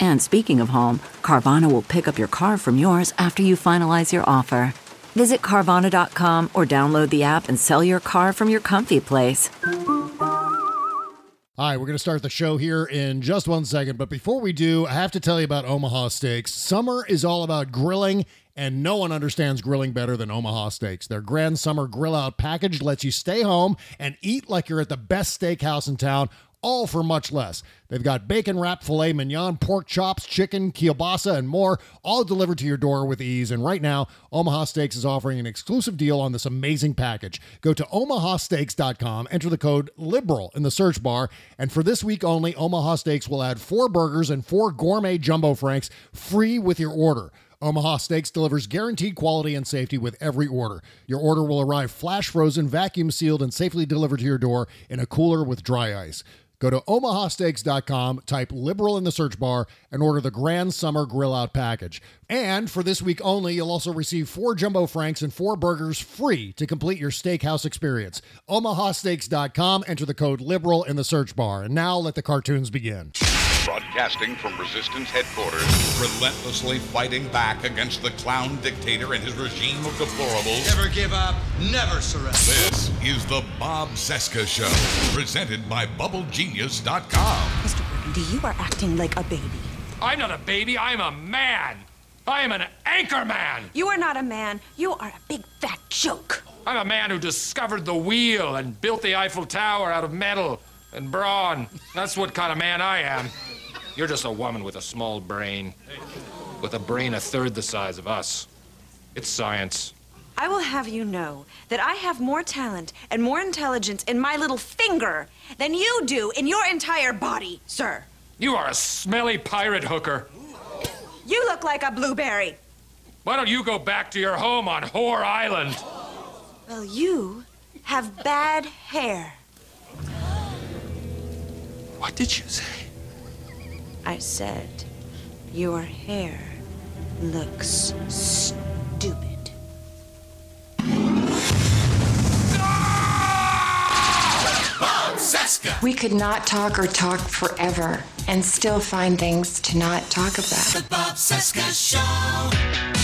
And speaking of home, Carvana will pick up your car from yours after you finalize your offer. Visit Carvana.com or download the app and sell your car from your comfy place. All right, we're going to start the show here in just one second. But before we do, I have to tell you about Omaha Steaks. Summer is all about grilling, and no one understands grilling better than Omaha Steaks. Their Grand Summer Grill Out package lets you stay home and eat like you're at the best steakhouse in town all for much less. They've got bacon wrapped filet mignon, pork chops, chicken, kielbasa, and more, all delivered to your door with ease. And right now, Omaha Steaks is offering an exclusive deal on this amazing package. Go to omahasteaks.com, enter the code LIBERAL in the search bar, and for this week only, Omaha Steaks will add four burgers and four gourmet jumbo franks free with your order. Omaha Steaks delivers guaranteed quality and safety with every order. Your order will arrive flash frozen, vacuum sealed, and safely delivered to your door in a cooler with dry ice. Go to omahasteaks.com, type liberal in the search bar, and order the Grand Summer Grill Out package. And for this week only, you'll also receive four jumbo franks and four burgers free to complete your steakhouse experience. omahasteaks.com, enter the code liberal in the search bar. And now let the cartoons begin. Broadcasting from Resistance headquarters, relentlessly fighting back against the clown dictator and his regime of deplorables. Never give up, never surrender. This is the Bob Cesca Show, presented by BubbleGenius.com. Mr. Burgundy, you are acting like a baby. I'm not a baby, I'm a man. I am an anchor man. You are not a man. You are a big fat joke. I'm a man who discovered the wheel and built the Eiffel Tower out of metal and brawn. That's what kind of man I am. You're just a woman with a small brain. With a brain a third the size of us. It's science. I will have you know that I have more talent and more intelligence in my little finger than you do in your entire body, sir. You are a smelly pirate hooker. You look like a blueberry. Why don't you go back to your home on Whore Island? Well, you have bad hair. What did you say? I said, your hair looks stupid. We could not talk or talk forever and still find things to not talk about. The Bob Cesca Show.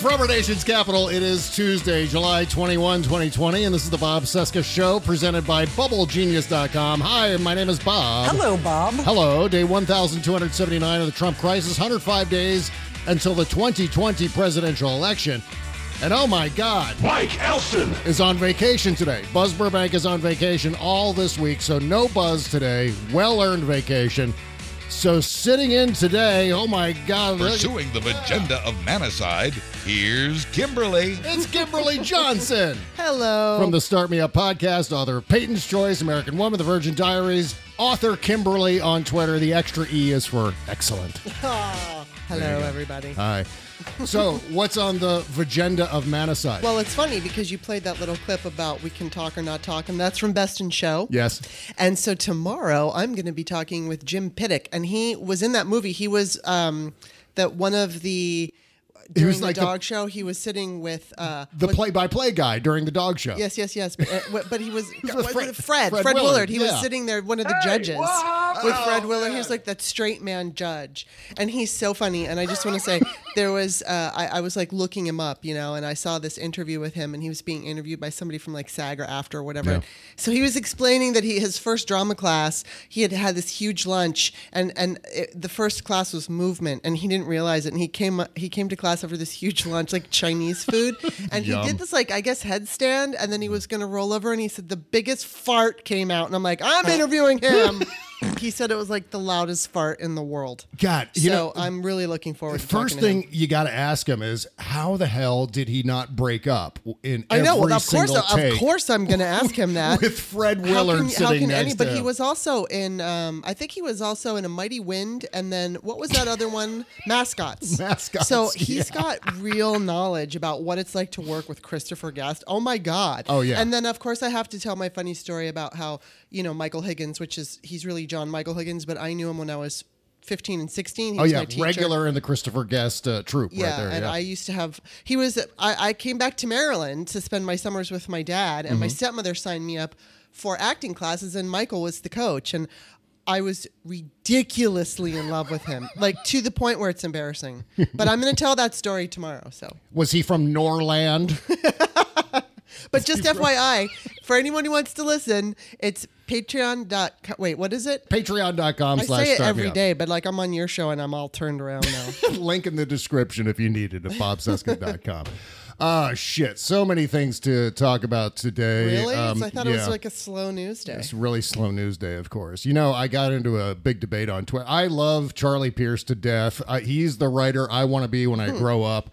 From our nation's capital, it is Tuesday, July 21, 2020, and this is the Bob Cesca Show presented by BubbleGenius.com. Hi, my name is Bob. Hello, Bob. Hello, day 1279 of the Trump crisis, 105 days until the 2020 presidential election. And oh my God, Mike Elson is on vacation today. Buzz Burbank is on vacation all this week, so no Buzz today. Well earned vacation. So sitting in today, oh my God. Pursuing the agenda of manicide, here's Kimberley. It's Kimberley Johnson. Hello. From the Start Me Up podcast, author of Peyton's Choice, American Woman, The Virgin Diaries, author Kimberley on Twitter. The extra E is for excellent. Oh, hello, everybody. Hi. So, what's on the agenda of manicide? Well, it's funny because you played that little clip about we can talk or not talk, and that's from Best in Show. yes. And so tomorrow I'm going to be talking with Jim Piddock, and he was in that movie. He was um, that one of the He during was the like the- dog show. He was sitting with uh, The play-by-play guy during the dog show. Yes, yes, yes. But, uh, but he was, with what- Fred- Fred, Fred Fred, Willard, Willard. He yeah. was sitting there, one of the judges, with Fred Willard. He was like that straight man judge, and he's so funny. And I just want to say, there was uh, I, I was like looking him up, you know, and I saw this interview with him, and he was being interviewed by somebody from like SAG or AFTRA or whatever. Yeah. So he was explaining that he his first drama class, he had had this huge lunch, and and it, the first class was movement, and he didn't realize it, and he came he came to class after this huge lunch, like Chinese food, and he did this like I guess headstand, and then he was gonna roll over, and he said the biggest fart came out, and I'm like, I'm uh, interviewing him. he said it was like the loudest fart in the world. God, you so know, I'm really looking forward. The to talking first to him. thing you got to ask him is how the hell did he not break up in I know. Well, of course, of course, I'm going to ask him that. with Fred How Willard can, sitting how can next any, to But he was also in. Um, I think he was also in a Mighty Wind, and then what was that other one? Mascots. Mascots, So he's yeah. got real knowledge about what it's like to work with Christopher Guest. Oh my God. Oh, yeah. And then of course I have to tell my funny story about how you know Michael Higgins, which is he's really John Michael Higgins, but I knew him when I was. 15 and 16 he oh was yeah, my regular in the Christopher Guest uh, troupe yeah, right there. and yeah. I used to have. He was. I, I came back to Maryland to spend my summers with my dad, and my Mhm. stepmother signed me up for acting classes, and Michael was the coach, and I was ridiculously in love with him, like to the point where it's embarrassing. But I'm going to tell that story tomorrow. So, was he from Norland? but just FYI, for anyone who wants to listen, it's Patreon.com. Wait, what is it? Patreon.com I slash say it Start Me every Up. day, but like I'm on your show and I'm all turned around now. Link in the description if you need it at bobcesca.com. Ah, shit. So many things to talk about today. really? Um, I thought it was yeah. like a slow news day. It's really slow news day, of course. You know, I got into a big debate on Twitter. I love Charlie Pierce to death. I, he's the writer I want to be when I Hmm. grow up.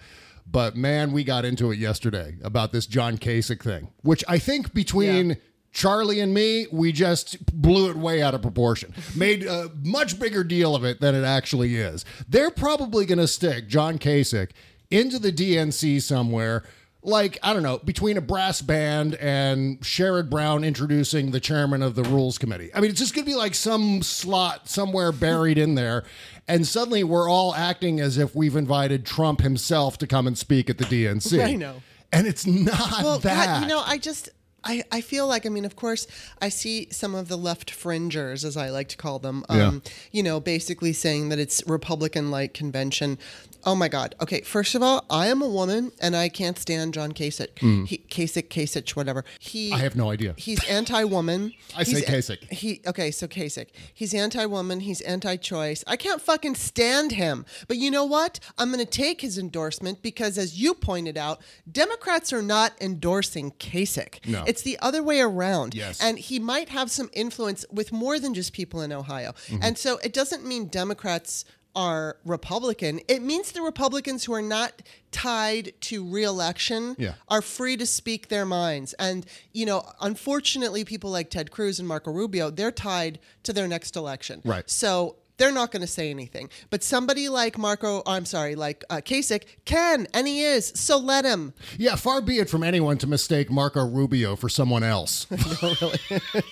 But man, we got into it yesterday about this John Kasich thing, which I think between Charlie and me, we just blew it way out of proportion. Made a much bigger deal of it than it actually is. They're probably going to stick John Kasich into the DNC somewhere like I don't know, between a brass band and Sherrod Brown introducing the chairman of the rules committee. I mean, it's just gonna be like some slot somewhere buried in there, and suddenly we're all acting as if we've invited Trump himself to come and speak at the DNC. I know. and it's not well, that. God, you know, I just. I, I feel like I mean of course I see some of the left fringers as I like to call them um, Yeah. you know basically saying that it's Republican like convention oh my god okay first of all I am a woman and I can't stand John Kasich Mm. he, Kasich Kasich whatever he I have no idea. he's anti-woman I say Kasich. he okay so Kasich he's anti-woman he's anti-choice I can't fucking stand him but you know what I'm gonna take his endorsement because as you pointed out Democrats are not endorsing Kasich No. it's the other way around Yes. and he might have some influence with more than just people in Ohio Mm-hmm. and so it doesn't mean Democrats are Republican. It means the Republicans who are not tied to reelection Yeah. are free to speak their minds. And, you know, unfortunately, people like Ted Cruz and Marco Rubio, they're tied to their next election. Right. So they're not going to say anything. But somebody like Marco, I'm sorry, like uh, Kasich can, and he is. So let him. Yeah, far be it from anyone to mistake Marco Rubio for someone else.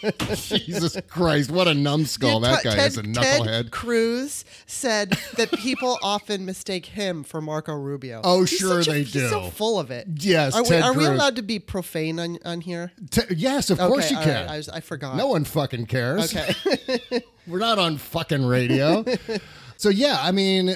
Jesus Christ, what a numbskull Yeah, that Ted- guy is, a knucklehead. Ted. Cruz said that people often mistake him for Marco Rubio. Oh, He's sure a- they he's so do. full of it. Yes, Are, we, Ted are we allowed to be profane on, on here? T- yes, of Okay, course you can. right, I, was, I forgot. No one fucking cares. Okay. We're not on fucking radio. so yeah, I mean, uh,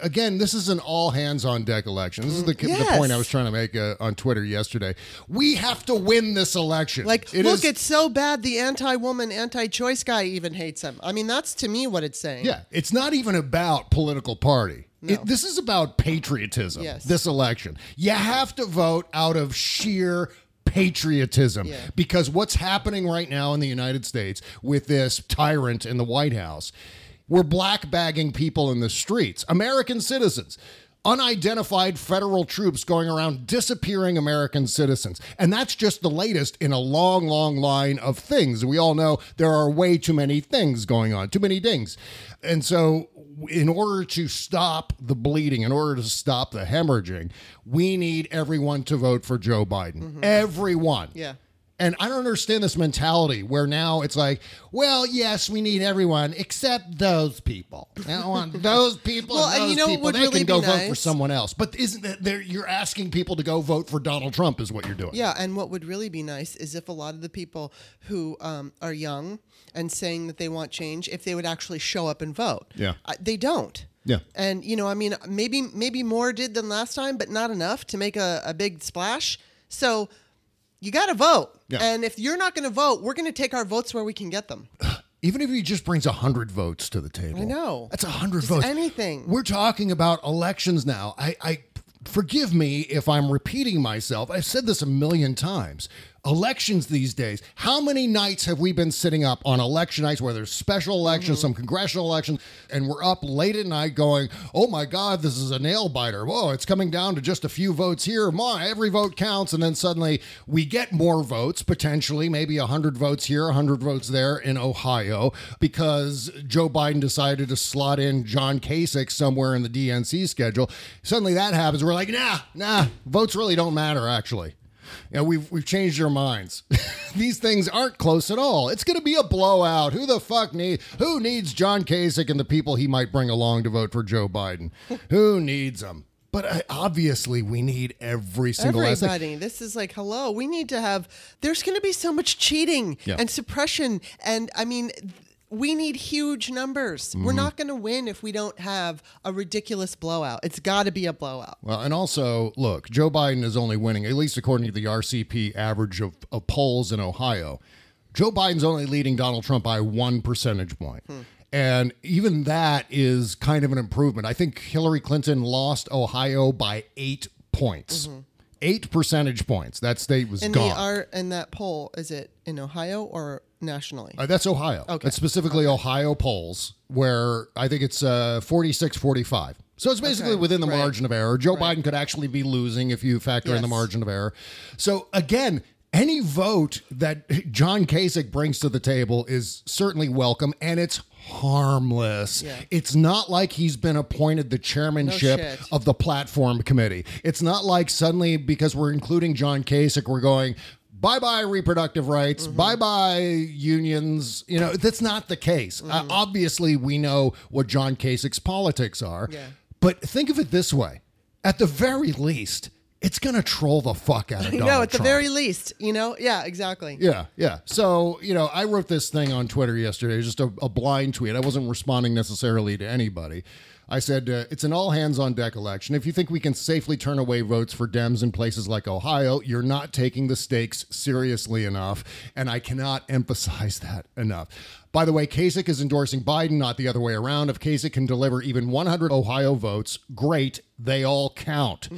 again, this is an all hands on deck election. This is the, the point I was trying to make uh, on Twitter yesterday. We have to win this election. Like, It look, is- it's so bad the anti-woman, anti-choice guy even hates him. I mean, that's to me what it's saying. yeah, it's not even about political party. It- this is about patriotism. Yes. This election, you have to vote out of sheer patriotism Yeah. because what's happening right now in the United States with this tyrant in the White House, we're black bagging people in the streets, American citizens. Unidentified federal troops going around disappearing American citizens. And that's just the latest in a long, long line of things. We all know there are way too many things going on, too many dings. And so, in order to stop the bleeding, in order to stop the hemorrhaging, we need everyone to vote for Joe Biden. Mm-hmm. Everyone. Yeah. And I don't understand this mentality where now it's like, well, yes, we need everyone except those people. I don't want those people. Well, and you those know people. they really can go vote for someone else. But isn't that there? You're asking people to go vote for Donald Trump is what you're doing. Yeah, and what would really be nice is if a lot of the people who um, are young and saying that they want change, if they would actually show up and vote. Yeah. Uh, they don't. Yeah. And you know, I mean, maybe maybe more did than last time, but not enough to make a, a big splash. So you got to vote. Yeah. And if you're not going to vote, we're going to take our votes where we can get them. Even if he just brings 100 votes to the table. I know. That's 100 Just votes. anything. We're talking about elections now. I, I forgive me if I'm repeating myself. I've said this a million times. Elections these days. How many nights have we been sitting up on election nights where there's special elections, mm-hmm. some congressional elections, and we're up late at night going, "Oh my God, this is a nail biter! Whoa, it's coming down to just a few votes here. My every vote counts." And then suddenly we get more votes, potentially maybe hundred votes here, hundred votes there in Ohio, because Joe Biden decided to slot in John Kasich somewhere in the DNC schedule. Suddenly that happens. We're like, nah, nah, votes really don't matter, actually. You know, we've we've changed our minds. These things aren't close at all. It's going to be a blowout. Who the fuck need who needs John Kasich and the people he might bring along to vote for Joe Biden? who needs them? But uh, obviously, we need every single. Everybody. This is like, hello, we need to have, there's going to be so much cheating Yeah. and suppression. And I mean, we need huge numbers. We're Mhm. not going to win if we don't have a ridiculous blowout. It's got to be a blowout. Well, and also, look, Joe Biden is only winning, at least according to the RCP average of, of polls in Ohio. Joe Biden's only leading Donald Trump by one percentage point. And even that is kind of an improvement. I think Hillary Clinton lost Ohio by eight points. Eight percentage points. That state was And gone. the art in that poll, is it in Ohio or nationally? Uh, that's Ohio. Okay. That's specifically Ohio polls where I think it's uh, 46 45. So it's basically Okay, within the right. margin of error. Joe Biden could actually be losing if you factor in the margin of error. So again, any vote that John Kasich brings to the table is certainly welcome and it's harmless. Yeah. It's not like he's been appointed the chairmanship shit. of the platform committee. It's not like suddenly because we're including John Kasich, we're going, bye bye reproductive rights, Mm-hmm. bye bye unions. You know, that's not the case. Uh, obviously, we know what John Kasich's politics are. Yeah. But think of it this way at the very least, it's going to troll the fuck out of You Donald know, at the Trump. very least, you know? Yeah, exactly. Yeah, yeah. So, you know, I wrote this thing on Twitter yesterday, just a, a blind tweet. I wasn't responding necessarily to anybody. I said, uh, it's an all hands on deck election. If you think we can safely turn away votes for Dems in places like Ohio, you're not taking the stakes seriously enough. And I cannot emphasize that enough. By the way, Kasich is endorsing Biden, not the other way around. If Kasich can deliver even 100 Ohio votes, great. They all count.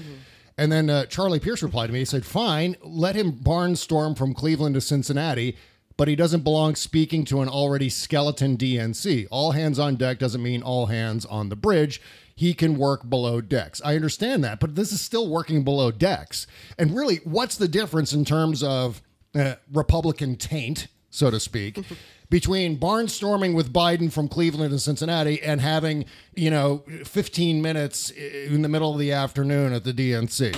And then uh, Charlie Pierce replied to me. He said, Fine, let him barnstorm from Cleveland to Cincinnati, but he doesn't belong speaking to an already skeleton DNC. All hands on deck doesn't mean all hands on the bridge. He can work below decks. I understand that, but this is still working below decks. And really, what's the difference in terms of uh, Republican taint, so to speak? Between barnstorming with Biden from Cleveland to Cincinnati and having, you know, 15 minutes in the middle of the afternoon at the DNC.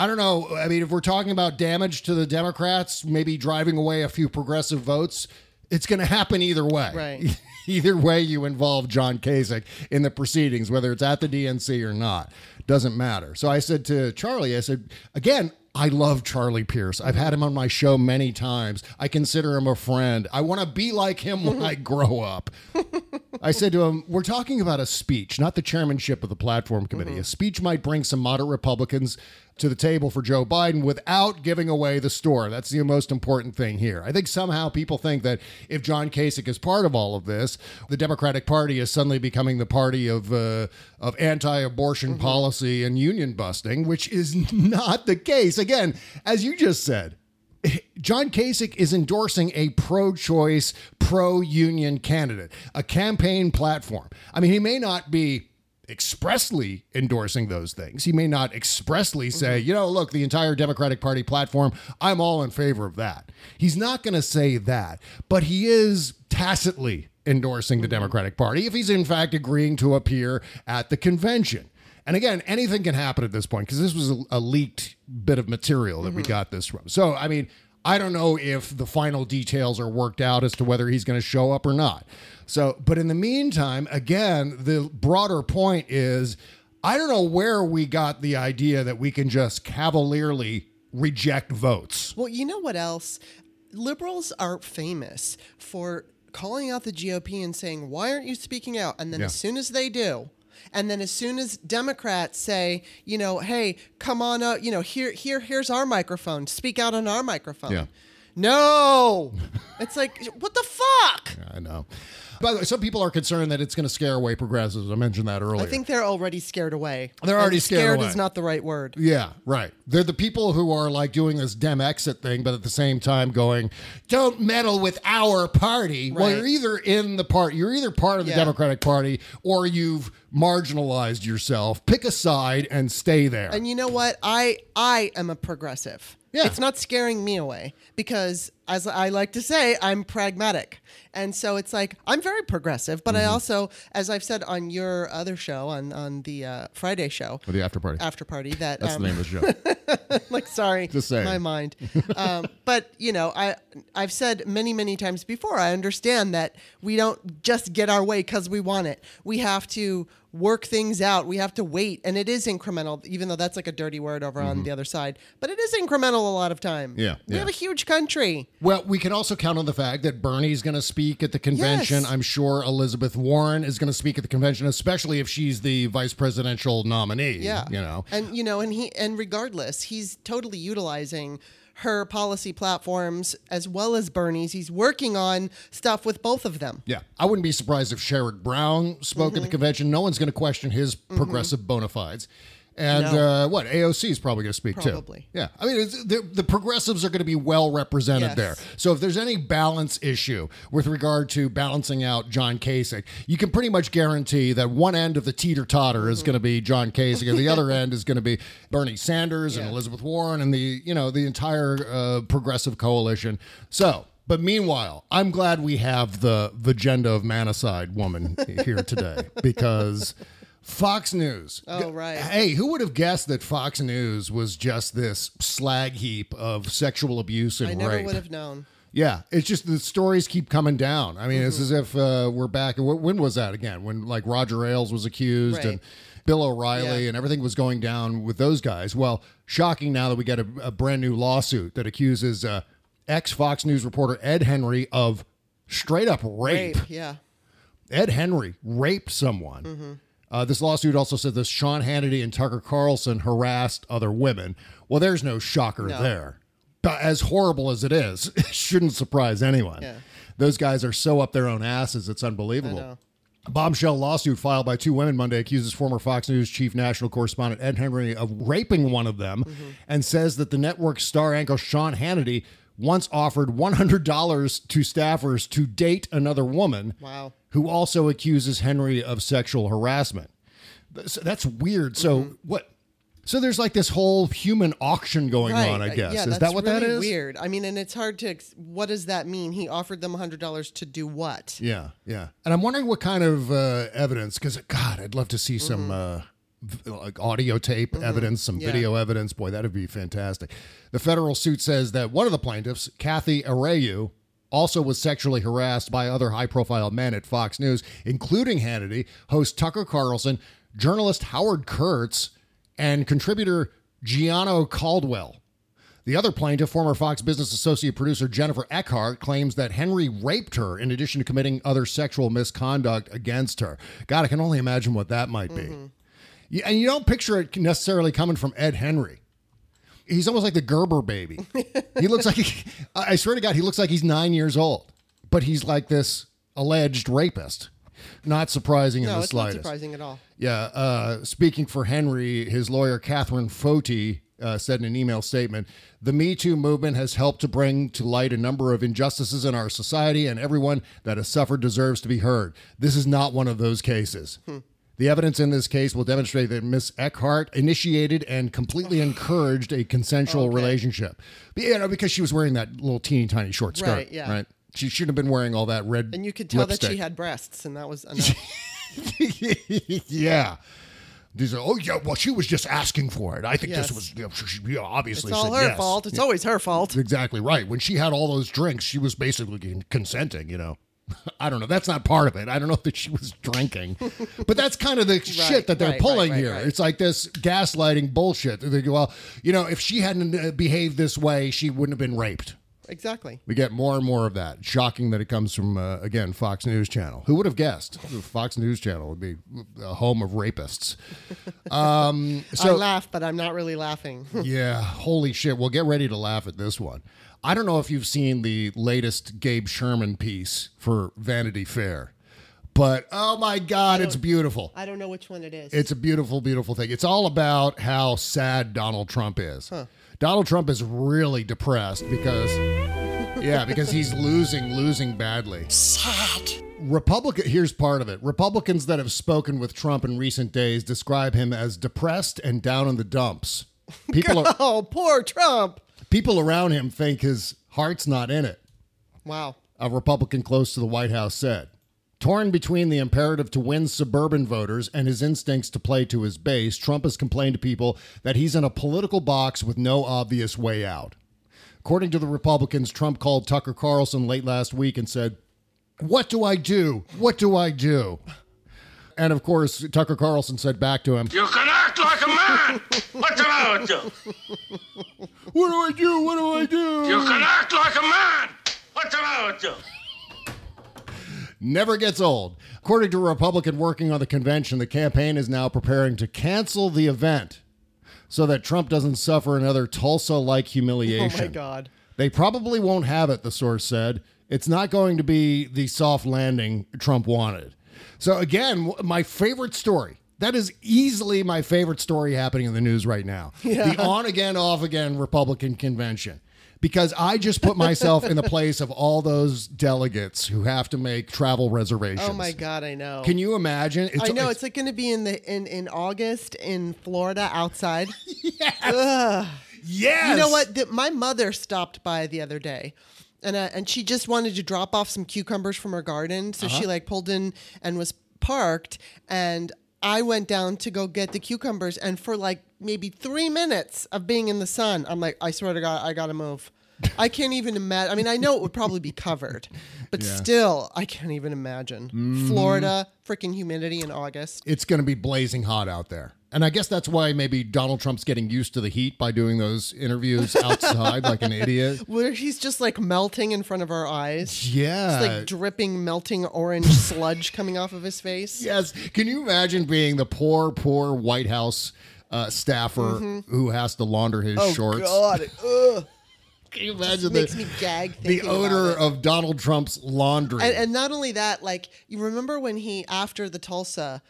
I don't know. I mean, if we're talking about damage to the Democrats, maybe driving away a few progressive votes, it's going to happen either way. Right. either way, you involve John Kasich in the proceedings, whether it's at the DNC or not, doesn't matter. So I said to Charlie, I said, again, I love Charlie Pierce. I've had him on my show many times. I consider him a friend. I want to be like him when I grow up. I said to him, We're talking about a speech, not the chairmanship of the platform committee. A speech might bring some moderate Republicans to the table for Joe Biden without giving away the store. That's the most important thing here. I think somehow people think that if John Kasich is part of all of this, the Democratic Party is suddenly becoming the party of uh, of anti-abortion policy and union busting, which is not the case. Again, as you just said, John Kasich is endorsing a pro choice, pro union candidate, a campaign platform. I mean, he may not be expressly endorsing those things. He may not expressly mm-hmm. say, you know, look, the entire Democratic Party platform, I'm all in favor of that. He's not going to say that, but he is tacitly endorsing the mm-hmm. Democratic Party if he's in fact agreeing to appear at the convention. And again, anything can happen at this point because this was a, a leaked bit of material that we mm-hmm. got this from. So, I mean, I don't know if the final details are worked out as to whether he's going to show up or not. So, but in the meantime, again, the broader point is I don't know where we got the idea that we can just cavalierly reject votes. Well, you know what else? Liberals are famous for calling out the GOP and saying, "Why aren't you speaking out?" And then Yeah. as soon as they do, and then as soon as Democrats say, you know, "Hey, come on up," you know, here, here, here's our microphone. Speak out on our microphone. Yeah. No, it's like what the fuck? I know. By the way, some people are concerned that it's going to scare away progressives. I mentioned that earlier. I think they're already scared away. They're And already scared away. is not the right word. Yeah, right. They're the people who are like doing this dem exit thing, but at the same time going, "Don't meddle with our party." Well, you're either in the part, you're either part of the Yeah. Democratic Party, or you've marginalized yourself. Pick a side and stay there. And you know what? I I am a progressive. Yeah. It's not scaring me away because as I like to say, I'm pragmatic. And so it's like I'm very progressive, but I Mm-hmm. also, as I've said on your other show, on on the uh, Friday show, Or the after party. after party, that That's um, the name of the show. like sorry Just saying. my mind um, but you know i i've said many many times before i understand that we don't just get our way because we want it we have to work things out we have to wait and it is incremental even though that's like a dirty word over on the other side but it is incremental a lot of time Mm-hmm. Yeah, we yeah. have a huge country Well, we can also count on the fact that Bernie's going to speak at the convention. Yes. I'm sure Elizabeth Warren is going to speak at the convention, especially if she's the vice presidential nominee. Yeah. You know, And you know, and he and regardless, he's totally utilizing her policy platforms as well as Bernie's. He's working on stuff with both of them. Yeah, I wouldn't be surprised if Sherrod Brown spoke at the mm-hmm. convention. No one's going to question his mm-hmm. progressive bona fides. And No. uh, what AOC is probably going to speak Probably. too. Yeah, I mean it's, the, the progressives are going to be well represented Yes. there. So if there's any balance issue with regard to balancing out John Kasich, you can pretty much guarantee that one end of the teeter totter is going to be John Kasich, and the other end is going to be Bernie Sanders and Elizabeth Warren and the you know the entire uh, progressive coalition. So. But meanwhile, I'm glad we have the the agenda of manicide woman here today because Fox News. Oh, right. Hey, who would have guessed that Fox News was just this slag heap of sexual abuse and I never rape? would have known. Yeah, it's just the stories keep coming down. I mean, it's Mm-hmm. as if uh, we're back. wh- When was that again? When like Roger Ailes was accused Right. and Bill O'Reilly Yeah. and everything was going down with those guys. Well, shocking now that we get a, a brand new lawsuit that accuses uh, ex Fox News reporter Ed Henry of straight up rape. Rape, yeah. Ed Henry raped someone. Mm-hmm. Uh, this lawsuit also said that Sean Hannity and Tucker Carlson harassed other women. Well, there's no shocker No. there. But as horrible as it is, it shouldn't surprise anyone. Yeah. Those guys are so up their own asses, it's unbelievable. A bombshell lawsuit filed by two women Monday accuses former Fox News chief national correspondent Ed Henry of raping one of them Mm-hmm. and says that the network's star anchor Sean Hannity once offered $100 to staffers to date another woman Wow. who also accuses Henry of sexual harassment. So that's weird. So Mm-hmm. what? So there's like this whole human auction going Right. on. I uh, guess Yeah, is that what really that is? Weird. I mean, and it's hard to. ex- What does that mean? He offered them hundred dollars to do what? Yeah, yeah. And I'm wondering what kind of uh, evidence, because God, I'd love to see some uh, v- like audio tape evidence, some Mm-hmm. Yeah. video evidence. Boy, that'd be fantastic. The federal suit says that one of the plaintiffs, Kathy Areu, also was sexually harassed by other high-profile men at Fox News, including Hannity, host Tucker Carlson, journalist Howard Kurtz, and contributor Gianno Caldwell. The other plaintiff, former Fox Business Associate producer Jennifer Eckhart, claims that Henry raped her in addition to committing other sexual misconduct against her. God, I can only imagine what that might be. Yeah, and you don't picture it necessarily coming from Ed Henry. He's almost like the Gerber baby. he looks like, he, I swear to God, he looks like he's nine years old, but he's like this alleged rapist. Not surprising in No, the it's not surprising at all. Yeah, uh, speaking for Henry, his lawyer Catherine Foti uh, said in an email statement, "The Me Too movement has helped to bring to light a number of injustices in our society, and everyone that has suffered deserves to be heard. This is not one of those cases." The evidence in this case will demonstrate that Miss Eckhart initiated and completely encouraged a consensual Okay. relationship. But, you know, because she was wearing that little teeny tiny short skirt, Right, yeah. right? She shouldn't have been wearing all that red. And you could tell that she had breasts, and that was enough. yeah. These are, oh yeah, well she was just asking for it. I think Yes. this was you know, she, obviously It's all her yes. fault. It's Yeah. always her fault. Exactly right. When she had all those drinks, she was basically con- consenting, you know. I don't know. That's not part of it. I don't know that she was drinking. but that's kind of the shit that they're right, pulling right, right, here. right. It's like this gaslighting bullshit. They go, well, you know, if she hadn't uh, behaved this way, she wouldn't have been raped. Exactly. We get more and more of that. Shocking that it comes from, uh, again, Fox News Channel. Who would have guessed? Fox News Channel would be a home of rapists. Um, I so, laugh, but I'm not really laughing. yeah, holy shit. Well, get ready to laugh at this one. I don't know if you've seen the latest Gabe Sherman piece for Vanity Fair, but oh my God, it's beautiful. I don't know which one it is. It's a beautiful, beautiful thing. It's all about how sad Donald Trump is. Donald Trump is really depressed because, yeah, because he's losing, losing badly. Sad. Republican, here's part of it. Republicans that have spoken with Trump in recent days describe him as depressed and down in the dumps. People, are, oh, poor Trump. People around him think his heart's not in it. Wow. a Republican close to the White House said. Torn between the imperative to win suburban voters and his instincts to play to his base, Trump has complained to people that he's in a political box with no obvious way out. According to the Republicans, Trump called Tucker Carlson late last week and said, What do I do? What do I do? And of course, Tucker Carlson said back to him, You can act like a man. What's about you? What do I do? What do I do? You can act like a man. What's the matter with you? never gets old. According to a Republican working on the convention, the campaign is now preparing to cancel the event so that Trump doesn't suffer another Tulsa like humiliation. Oh my God. They probably won't have it, the source said. It's not going to be the soft landing Trump wanted. So, again, my favorite story. That is easily my favorite story happening in the news right now. Yeah. The on again, off again Republican convention. Because I just put myself in the place of all those delegates who have to make travel reservations. Oh my God, I know. Can you imagine? I know it's, like going to be in the in in August in Florida outside. yes. Yes. You know what? The, my mother stopped by the other day. And, uh, and she just wanted to drop off some cucumbers from her garden. So she Uh-huh. like pulled in and was parked. And I went down to go get the cucumbers. And for like maybe three minutes of being in the sun, I'm like, I swear to God, I got to move. I can't even imagine. I mean, I know it would probably be covered, but Yeah. still, I can't even imagine. Mhm. Florida, freaking humidity in August. it's to be blazing hot out there. And I guess that's why maybe Donald Trump's getting used to the heat by doing those interviews outside like an idiot. Where he's just like melting in front of our eyes. Yeah. It's like dripping, melting orange sludge coming off of his face. Yes. Can you imagine being the poor, poor White House uh, staffer Mhm. who has to launder his Oh, shorts? Oh, God. Ugh. Can you imagine makes the, me gag the odor of Donald Trump's laundry? And, and not only that, like you remember when he after the Tulsa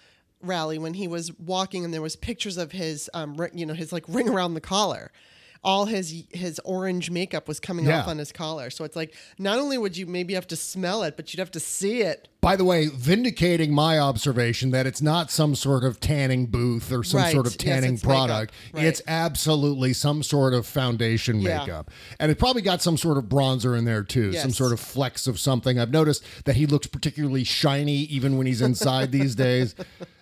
rally when he was walking and there was pictures of his um ri- you know his like ring around the collar. All his his orange makeup was coming Yeah. off on his collar. So it's like not only would you maybe have to smell it, but you'd have to see it. By the way, vindicating my observation that it's not some sort of tanning booth or some Right. sort of Yes, tanning it's product. Right. It's absolutely some sort of foundation Yeah. makeup. And it probably got some sort of bronzer in there too, some sort of flecks of something. I've noticed that he looks particularly shiny even when he's inside these days.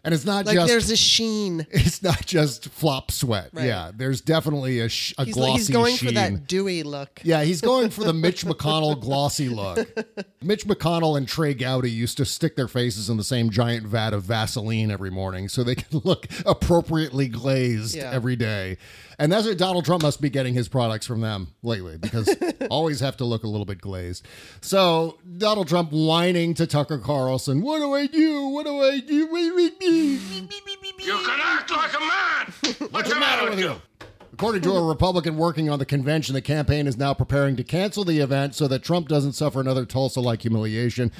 And it's not Like just there's a sheen. it's not just flop sweat. Right. Yeah, there's definitely a, sh- a He's, glossy he's going sheen. for that dewy look. Yeah, he's going for the Mitch McConnell glossy look. Mitch McConnell and Trey Gowdy used to stick their faces in the same giant vat of Vaseline every morning so they could look appropriately glazed Yeah. every day. And that's what Donald Trump must be getting his products from them lately because always have to look a little bit glazed. So Donald Trump whining to Tucker Carlson, "What do I do? What do I do?" You can act like a man. What's the matter with you? According to a Republican working on the convention, the campaign is now preparing to cancel the event so that Trump doesn't suffer another Tulsa like humiliation.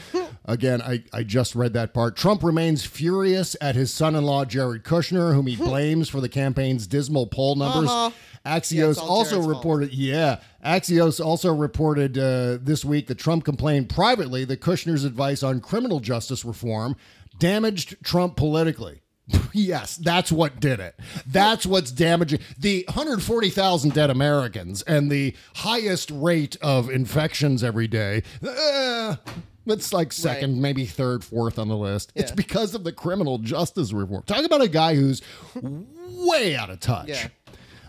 Again, I, I just read that part. Trump remains furious at his son in law, Jared Kushner, whom he blames for the campaign's dismal poll numbers. Uh-huh. Axios Yeah, also Jared's fault. reported, yeah, Axios also reported uh, this week that Trump complained privately that Kushner's advice on criminal justice reform damaged Trump politically. yes, that's what did it. That's what's damaging the 140,000 dead Americans and the highest rate of infections every day. Uh, It's like second, maybe third, fourth on the list. It's because of the criminal justice reform. Talk about a guy who's way out of touch. Yeah.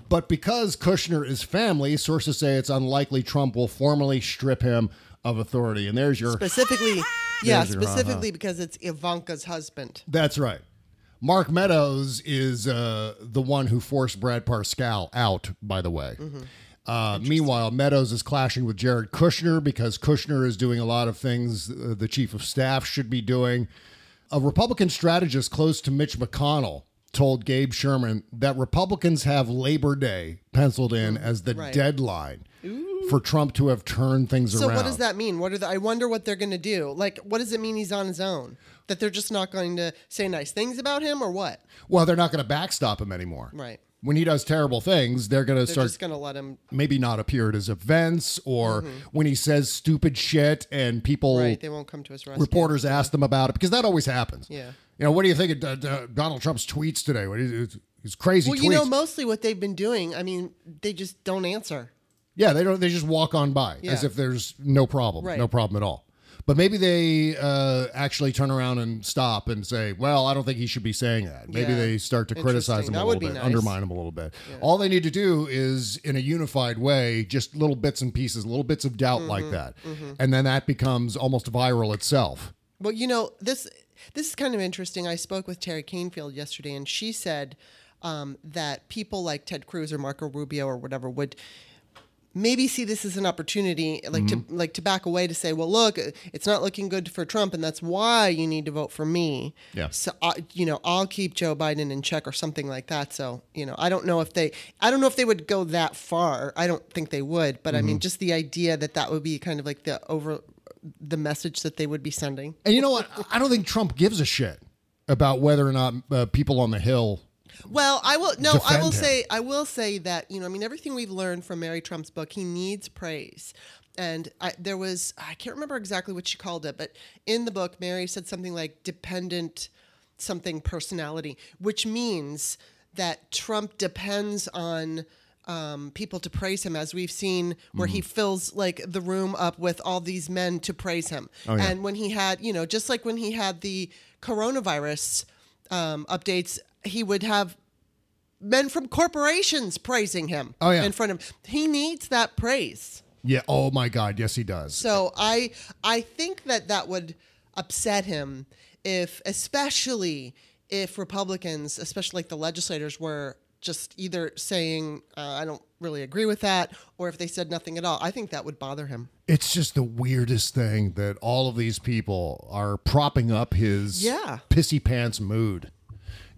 But because Kushner is family, sources say it's unlikely Trump will formally strip him of authority. And there's your. Specifically, yeah, your uh-huh. specifically because it's Ivanka's husband. That's right. Mark Meadows is uh, the one who forced Brad Parscale out, by the way. Uh, meanwhile, Meadows is clashing with Jared Kushner because Kushner is doing a lot of things uh, the chief of staff should be doing. A Republican strategist close to Mitch McConnell told Gabe Sherman that Republicans have Labor Day penciled in as the Right. deadline for Trump to have turned things So around. So what does that mean? What are the, I wonder what they're going to do. Like, what does it mean he's on his own? That they're just not going to say nice things about him, or what? Well, they're not going to backstop him anymore. Right. When he does terrible things, they're going to They're start just to let him. maybe not appear at his events or when he says stupid shit and people Mm-hmm. Right. They won't come to his rescue. reporters ask them about it because that always happens. Yeah. You know, what do you think of uh, uh, Donald Trump's tweets today? What is his crazy Well, tweets? you know, mostly what they've been doing. I mean, they just don't answer. yeah, they don't. They just walk on by Yeah. as if there's no problem, Right. no problem at all. But maybe they uh, actually turn around and stop and say, "Well, I don't think he should be saying that." Maybe Yeah. they start to criticize him a little bit, nice. undermine him a little bit. All they need to do is, in a unified way, just little bits and pieces, little bits of doubt Mm-hmm. like that, and then that becomes almost viral itself. Well, you know this. This is kind of interesting. I spoke with Teri Kanefield yesterday, and she said um, that people like Ted Cruz or Marco Rubio or whatever would maybe see this as an opportunity, like to like to back away to say, "Well, look, it's not looking good for Trump, and that's why you need to vote for me." Yeah. So, uh, you know, I'll keep Joe Biden in check or something like that. So, you know, I don't know if they, I don't know if they would go that far. I don't think they would, but I mean, just the idea that that would be kind of like the over, the message that they would be sending. And you know what? I don't think Trump gives a shit about whether or not uh, people on the Hill. Well, I will no, I will say I will say that, you know, I mean everything we've learned from Mary Trump's book, he needs praise. And I, there was I can't remember exactly what she called it, but in the book Mary said something like dependent something personality, which means that Trump depends on um, people to praise him, as we've seen, where he fills like the room up with all these men to praise him. Oh, yeah. And when he had, you know, just like when he had the coronavirus um, updates, he would have men from corporations praising him Oh, yeah. in front of him. He needs that praise. Yeah. Oh my God. Yes, he does. So I I think that that would upset him if especially if Republicans, especially like the legislators were just either saying uh, I don't really agree with that or if they said nothing at all. I think that would bother him. It's just the weirdest thing that all of these people are propping up his Yeah. pissy pants mood.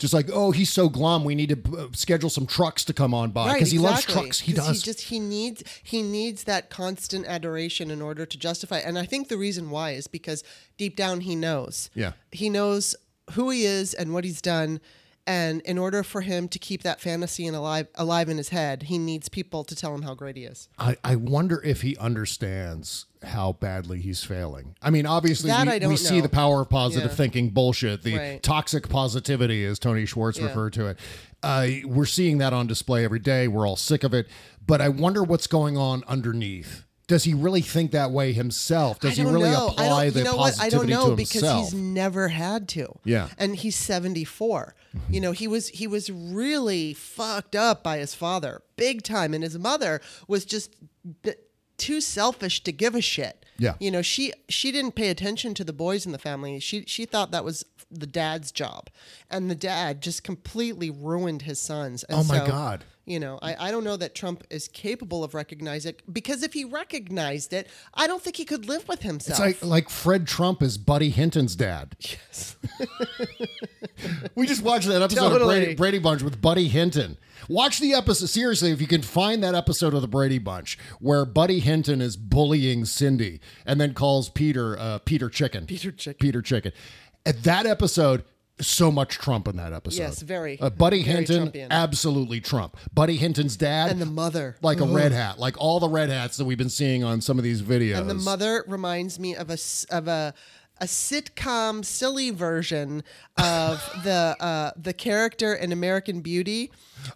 Just like, oh, he's so glum. We need to uh, schedule some trucks to come on by because he loves trucks. He does. He just he needs he needs that constant adoration in order to justify. And I think the reason why is because deep down he knows. Yeah. He knows who he is and what he's done. And in order for him to keep that fantasy and alive alive in his head, he needs people to tell him how great he is. I, I wonder if he understands how badly he's failing. I mean, obviously, That we, we see the power of positive Yeah. thinking bullshit, the Right. toxic positivity, as Tony Schwartz Yeah. referred to it. Uh, we're seeing that on display every day. We're all sick of it. But I wonder what's going on underneath. Does he really think that way himself? Does I he don't really know. I apply the know what? I don't know to because himself? he's never had to. Yeah. And he's 74. You know, he was he was really fucked up by his father, big time, and his mother was just too selfish to give a shit. Yeah. You know, she she didn't pay attention to the boys in the family. She she thought that was the dad's job. And the dad just completely ruined his sons. And Oh my so, God. You know, I, I don't know that Trump is capable of recognizing it because if he recognized it, I don't think he could live with himself. It's like like Fred Trump is Buddy Hinton's dad. Yes. We just watched that episode of Totally. Brady, Brady Bunch with Buddy Hinton. Watch the episode seriously if you can find that episode of the Brady Bunch where Buddy Hinton is bullying Cindy and then calls Peter uh, Peter Chicken. Peter Chicken. Peter Chicken. At that episode, so much Trump in that episode. Yes, very. Uh, Buddy Very Hinton, Trumpian. absolutely Trump. Buddy Hinton's dad and the mother. like a red hat, like all the red hats that we've been seeing on some of these videos. And the mother reminds me of a of a a sitcom silly version of the uh, the character in American Beauty.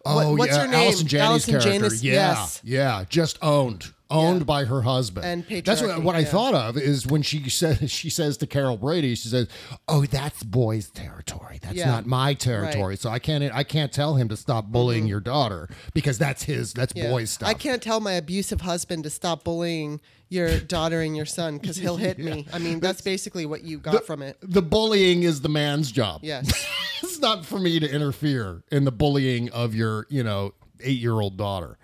Oh What- what's yeah, her name? Allison Janney's Allison character. Janney's- yeah, Yes. yeah, just owned. Owned by her husband. And that's what, patriarchy, what I thought of is when she says she says to Carol Brady, she says, "Oh, that's boys' territory. That's Yeah. not my territory. Right. So I can't I can't tell him to stop bullying mm-hmm. your daughter because that's his that's Yeah. boys stuff." I can't tell my abusive husband to stop bullying your daughter and your son because he'll hit me. I mean, that's basically what you got from it. the bullying is the man's job. Yes. it's not for me to interfere in the bullying of your, you know, eight year old daughter.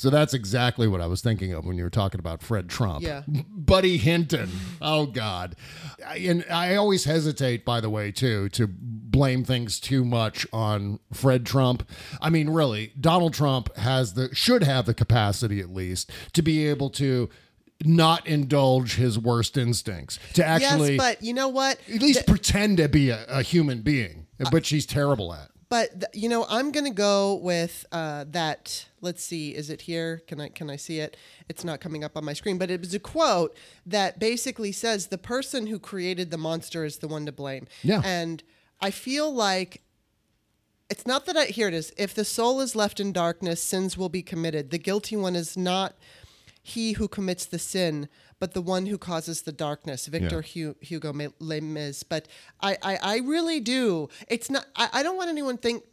So that's exactly what I was thinking of when you were talking about Fred Trump. Yeah. Buddy Hinton. Oh, God. And I always hesitate, by the way, too, to blame things too much on Fred Trump. I mean, really, Donald Trump has the, should have the capacity at least to be able to not indulge his worst instincts, to actually yes, but you know what? at least pretend to be a, a human being, which she's terrible at. But th- you know, I'm gonna go with uh, that. Let's see, is it here? Can I can I see it? It's not coming up on my screen, but it was a quote that basically says the person who created the monster is the one to blame. Yeah. And I feel like it's not that I here it is. If the soul is left in darkness, sins will be committed. The guilty one is not he who commits the sin, but the one who causes the darkness. Victor Hu- Hugo Mis. But I, I, I really do. It's not. I, I don't want anyone think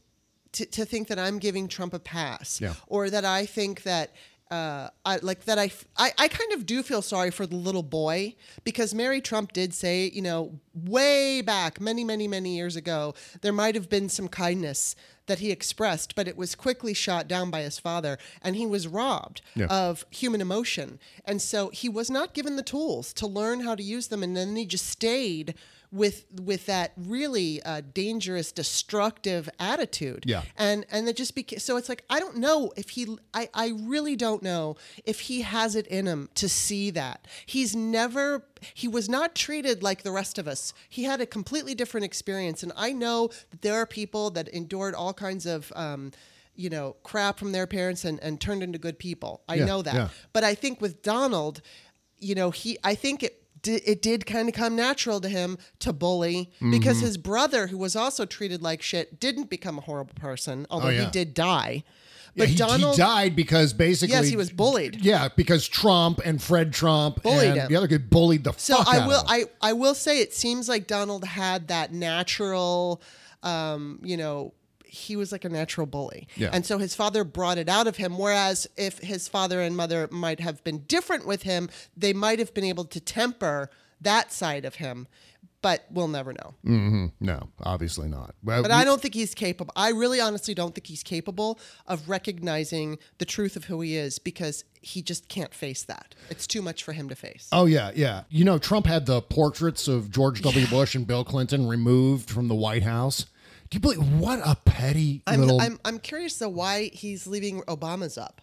to, to think that I'm giving Trump a pass, Yeah. or that I think that. Uh, I like that. I, f- I, I kind of do feel sorry for the little boy because Mary Trump did say, you know, way back, many, many, many years ago, there might have been some kindness that he expressed, but it was quickly shot down by his father, and he was robbed Yeah. of human emotion. And so he was not given the tools to learn how to use them, and then he just stayed with with that really uh, dangerous, destructive attitude. Yeah. And and it just became so. It's like I don't know if he. I I really don't know if he has it in him to see that. He's never. He was not treated like the rest of us. He had a completely different experience, and I know that there are people that endured all kinds of. Um, you know, crap from their parents and, and turned into good people. I Yeah, know that. yeah. But I think with Donald, you know, he I think it di- it did kind of come natural to him to bully because Mhm. his brother, who was also treated like shit, didn't become a horrible person, although Oh, yeah. he did die. Yeah, But he, he Donald died because basically Yes, he was bullied. Yeah, because Trump and Fred Trump Bullied and him. the other kid bullied the So fuck I out will of him. I I will say it seems like Donald had that natural um, you know, he was like a natural bully. Yeah. And so his father brought it out of him. Whereas if his father and mother might have been different with him, they might have been able to temper that side of him. But we'll never know. hmm No, obviously not. Well, But we- I don't think he's capable. I really honestly don't think he's capable of recognizing the truth of who he is because he just can't face that. It's too much for him to face. Oh yeah, yeah. You know, Trump had the portraits of George W. Bush and Bill Clinton removed from the White House. Do you believe what a petty I'm, little I'm, I'm curious though why he's leaving Obama's up.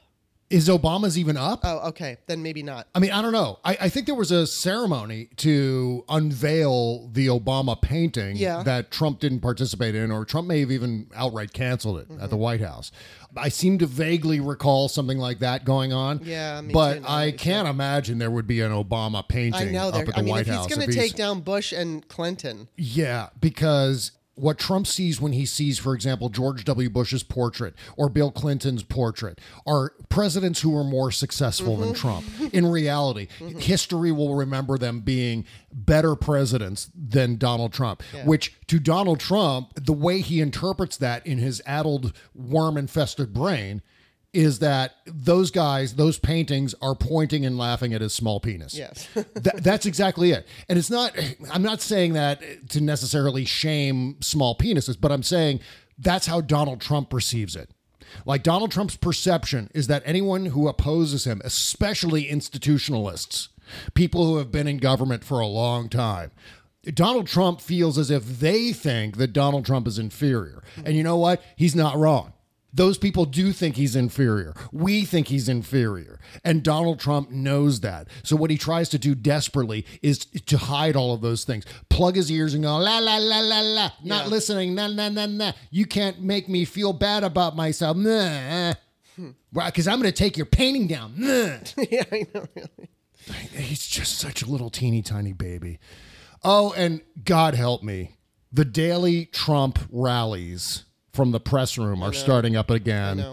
is Obama's even up? Oh, okay. Then maybe not. I mean, I don't know. I, I think there was a ceremony to unveil the Obama painting Yeah. that Trump didn't participate in, or Trump may have even outright canceled it Mm-hmm. at the White House. I seem to vaguely recall something like that going on. Yeah, me but too, now I can't imagine there would be an Obama painting I know. up at the I mean, White if he's House. going if to he's- take down Bush and Clinton, yeah, because what Trump sees when he sees, for example, George W. Bush's portrait or Bill Clinton's portrait are presidents who are more successful than mm-hmm. Trump. In reality, mm-hmm. history will remember them being better presidents than Donald Trump, which to Donald Trump, the way he interprets that in his addled, worm infested brain. Is that those guys, those paintings are pointing and laughing at his small penis. Yes. That, that's exactly it. And it's not, I'm not saying that to necessarily shame small penises, but I'm saying that's how Donald Trump perceives it. Like Donald Trump's perception is that anyone who opposes him, especially institutionalists, people who have been in government for a long time, Donald Trump feels as if they think that Donald Trump is inferior. And you know what? He's not wrong. Those people do think he's inferior. We think he's inferior. And Donald Trump knows that. So what he tries to do desperately is to hide all of those things. Plug his ears and go, la, la, la, la, la. Not Yeah. listening, na, na, na, na. You can't make me feel bad about myself. Nah. Hmm. Because I'm going to take your painting down. Nah. yeah, I know. Really. He's just such a little teeny tiny baby. Oh, and God help me, the daily Trump rallies from the press room are starting up again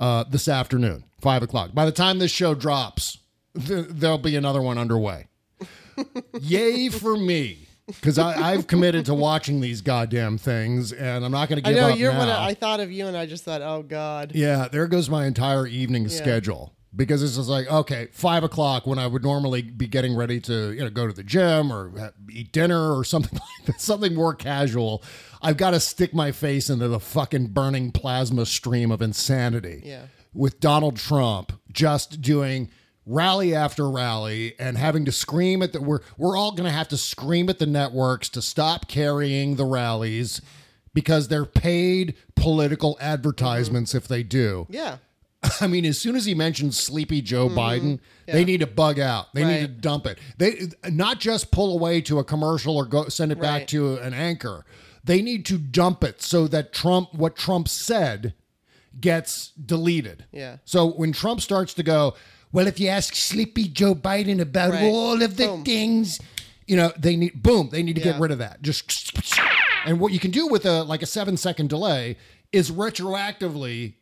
uh, this afternoon, five o'clock. By the time this show drops, th- there'll be another one underway. Yay for me. Because I've committed to watching these goddamn things, and I'm not going to I give know up you're now. one. of- I thought of you, and I just thought, oh God. Yeah, there goes my entire evening schedule because it's just like okay, five o'clock when I would normally be getting ready to you know go to the gym or ha- eat dinner or something like that, something more casual. I've got to stick my face into the fucking burning plasma stream of insanity. Yeah. with Donald Trump just doing rally after rally and having to scream at the we're we're all going to have to scream at the networks to stop carrying the rallies because they're paid political advertisements if they do. Yeah. I mean, as soon as he mentions Sleepy Joe mm-hmm. Biden, they need to bug out. They need to dump it. They not just pull away to a commercial or go send it back to an anchor. They need to dump it so that Trump, what Trump said, gets deleted. Yeah. So when Trump starts to go, well, if you ask Sleepy Joe Biden about Right. all of the Boom. things, you know, they need boom, they need to get rid of that. Just and what you can do with a like a seven second delay is retroactively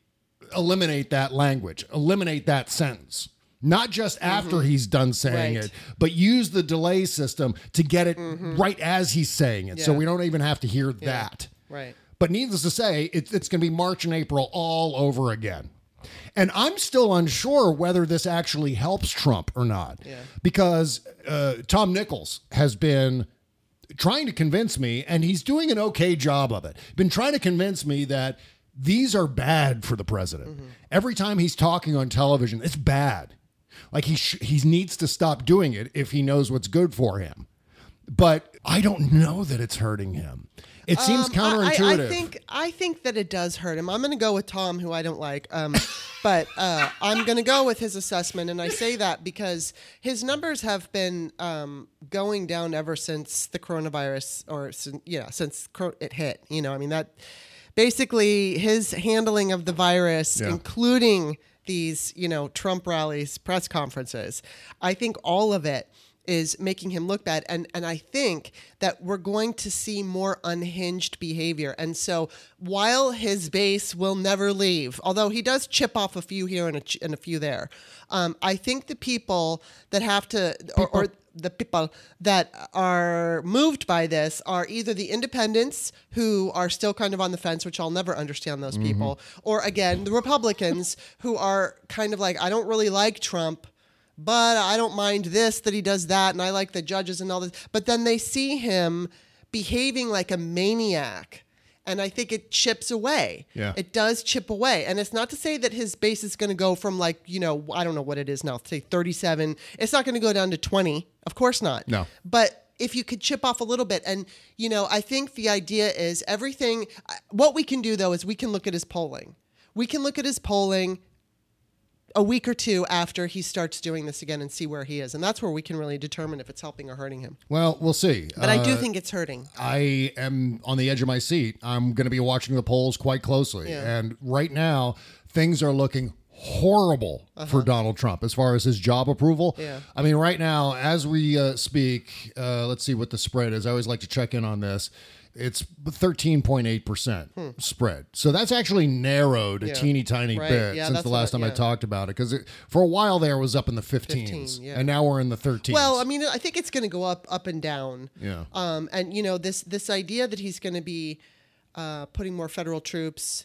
eliminate that language, eliminate that sentence. Not just after mm-hmm. he's done saying Right. it, but use the delay system to get it mm-hmm. right as he's saying it. So we don't even have to hear that. Right. But needless to say, it, it's going to be March and April all over again. And I'm still unsure whether this actually helps Trump or not. Yeah. Because uh, Tom Nichols has been trying to convince me, and he's doing an okay job of it, been trying to convince me that these are bad for the president. Mm-hmm. Every time he's talking on television, it's bad. Like he sh- he needs to stop doing it if he knows what's good for him. But I don't know that it's hurting him. It seems Um, counterintuitive. I, I think I think that it does hurt him. I'm going to go with Tom, who I don't like, um, but uh, I'm going to go with his assessment, and I say that because his numbers have been um, going down ever since the coronavirus, or yeah, since it hit. You know, I mean that basically his handling of the virus, Yeah. including these, you know, Trump rallies, press conferences. I think all of it is making him look bad. And and I think that we're going to see more unhinged behavior. And so while his base will never leave, although he does chip off a few here and a, ch- and a few there, um, I think the people that have to or, or the people that are moved by this are either the independents who are still kind of on the fence, which I'll never understand those people, or again, the Republicans who are kind of like, I don't really like Trump, but I don't mind this, that he does that, and I like the judges and all this. But then they see him behaving like a maniac. And I think it chips away. Yeah. It does chip away. And it's not to say that his base is going to go from like, you know, I don't know what it is now, say 37. It's not going to go down to 20. Of course not. No. But if you could chip off a little bit, and, you know, I think the idea is everything, uh, what we can do though is we can look at his polling. We can look at his polling a week or two after he starts doing this again and see where he is. And that's where we can really determine if it's helping or hurting him. well, we'll see. But I do Uh, think it's hurting. I am on the edge of my seat. I'm going to be watching the polls quite closely. Yeah. And right now, things are looking horrible for Donald Trump as far as his job approval. Uh-huh. Yeah. I mean, right now, as we uh, speak, uh, let's see what the spread is. I always like to check in on this. It's 13.8% spread. So that's actually narrowed a Hmm. Yeah. teeny tiny Right. bit Yeah, since the last what- time I talked about it. Because for a while there, it was up in the 15s. 15, yeah. And now we're in the 13s. Well, I mean, I think it's going to go up, up and down. Yeah. Um, and you know, this this idea that he's going to be uh, putting more federal troops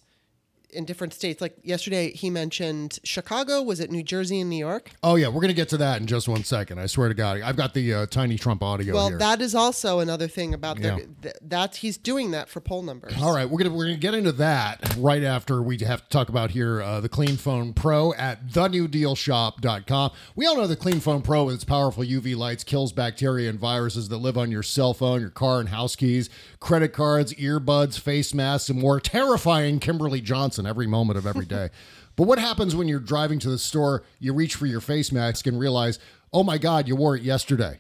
in different states. Like yesterday, he mentioned Chicago. Was it New Jersey and New York? Oh yeah, we're gonna get to that in just one second. I swear to God, I've got the uh, tiny Trump audio well, here. that is also another thing about Yeah. the, th- that he's doing that for poll numbers. All right, we're gonna we're gonna get into that right after we have to talk about here uh, the Clean Phone Pro at thenewdealshop.com. We all know the Clean Phone Pro with its powerful UV lights kills bacteria and viruses that live on your cell phone, your car, and house keys, credit cards, earbuds, face masks, and more. Terrifying Kimberley Johnson every moment of every day. but what happens when you're driving to the store, you reach for your face mask and realize, oh my God, you wore it yesterday?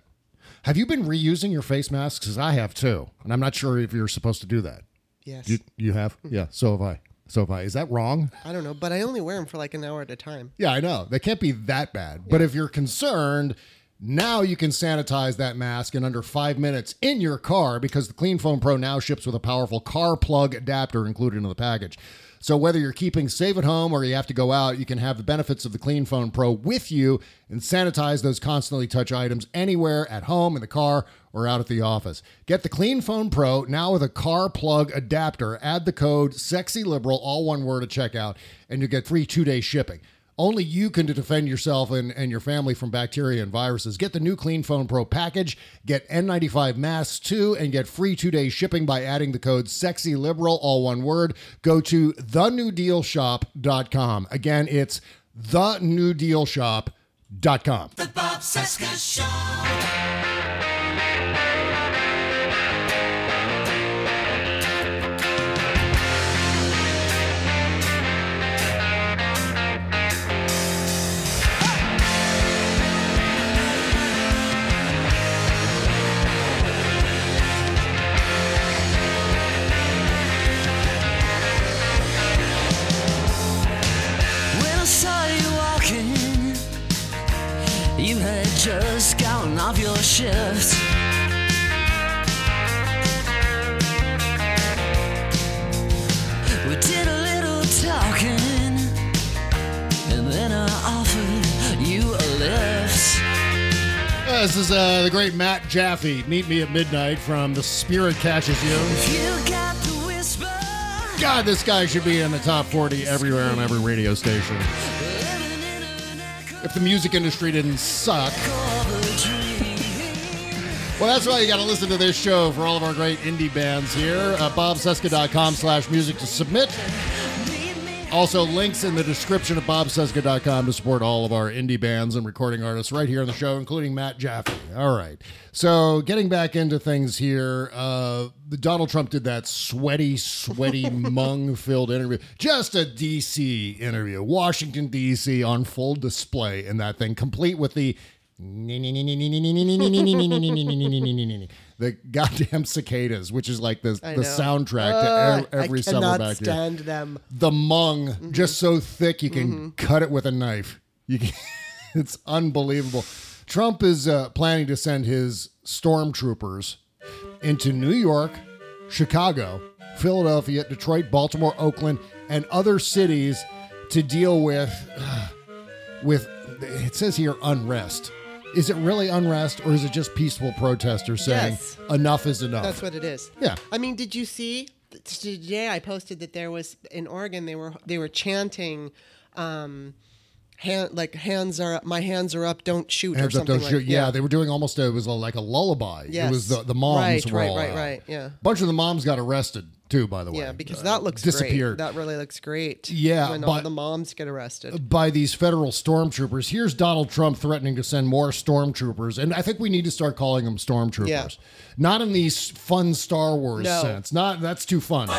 Have you been reusing your face masks? Because I have too, and I'm not sure if you're supposed to do that. Yes. You you have? Mm-hmm. Yeah, so have I. So have I. Is that wrong? I don't know, but I only wear them for like an hour at a time. Yeah, I know. They can't be that bad. But if you're concerned, Now you can sanitize that mask in under five minutes in your car because the Clean Phone Pro now ships with a powerful car plug adapter included in the package. So whether you're keeping safe at home or you have to go out, you can have the benefits of the Clean Phone Pro with you and sanitize those constantly touch items anywhere at home, in the car, or out at the office. Get the Clean Phone Pro now with a car plug adapter. Add the code SEXYLIBERAL, all one word at checkout, and you get free two-day shipping. Only you can defend yourself and, and your family from bacteria and viruses. Get the new Clean Phone Pro package, get N95 masks too, and get free two day shipping by adding the code SEXYLIBERAL, all one word. Go to thenewdealshop.com. Again, it's thenewdealshop.com. The Bob Cesca Show. Just gotten off your shift. We did a little talking, and then I offered you a lift. Uh, This is uh, the great Matt Jaffe. Meet me at midnight from The Spirit Catches You. You whisper. God, this guy should be in the top 40 everywhere on every radio station. If the music industry didn't suck. Well, that's why you got to listen to this show for all of our great indie bands here. Uh, bobcesca.com slash music to submit. Also, links in the description of bobcesca.com to support all of our indie bands and recording artists right here on the show, including Matt Jaffe. All right. So, getting back into things here, uh, Donald Trump did that sweaty, sweaty, mung filled interview. Just a D.C. interview. Washington, D.C. on full display in that thing, complete with the the goddamn cicadas, which is like the I the know. soundtrack Ugh, to every I summer cannot back stand them. The mung, Mm-hmm. just so thick you can cut it with a knife. You can, it's unbelievable. Trump is uh, planning to send his stormtroopers into New York, Chicago, Philadelphia, Detroit, Baltimore, Oakland, and other cities to deal with with it says here unrest. Is it really unrest or is it just peaceful protesters saying Yes. enough is enough? That's what it is. Yeah. I mean, did you see today? I posted that there was in Oregon. They were they were chanting, um, hand like hands are up. My hands are up. Don't shoot Hands or up, something don't like shoot. Yeah, they were doing almost a, it was a, like a lullaby. It was the, the moms Right, were right, all right, out. right, yeah. A bunch of the moms got arrested too. By the way, Yeah, because Uh, that looks disappeared. Great. That really looks great. Yeah, when all the moms get arrested. by these federal stormtroopers. Here's Donald Trump threatening to send more stormtroopers, and I think we need to start calling them stormtroopers. Yeah. Not in these fun Star Wars No. sense. Not that's too fun.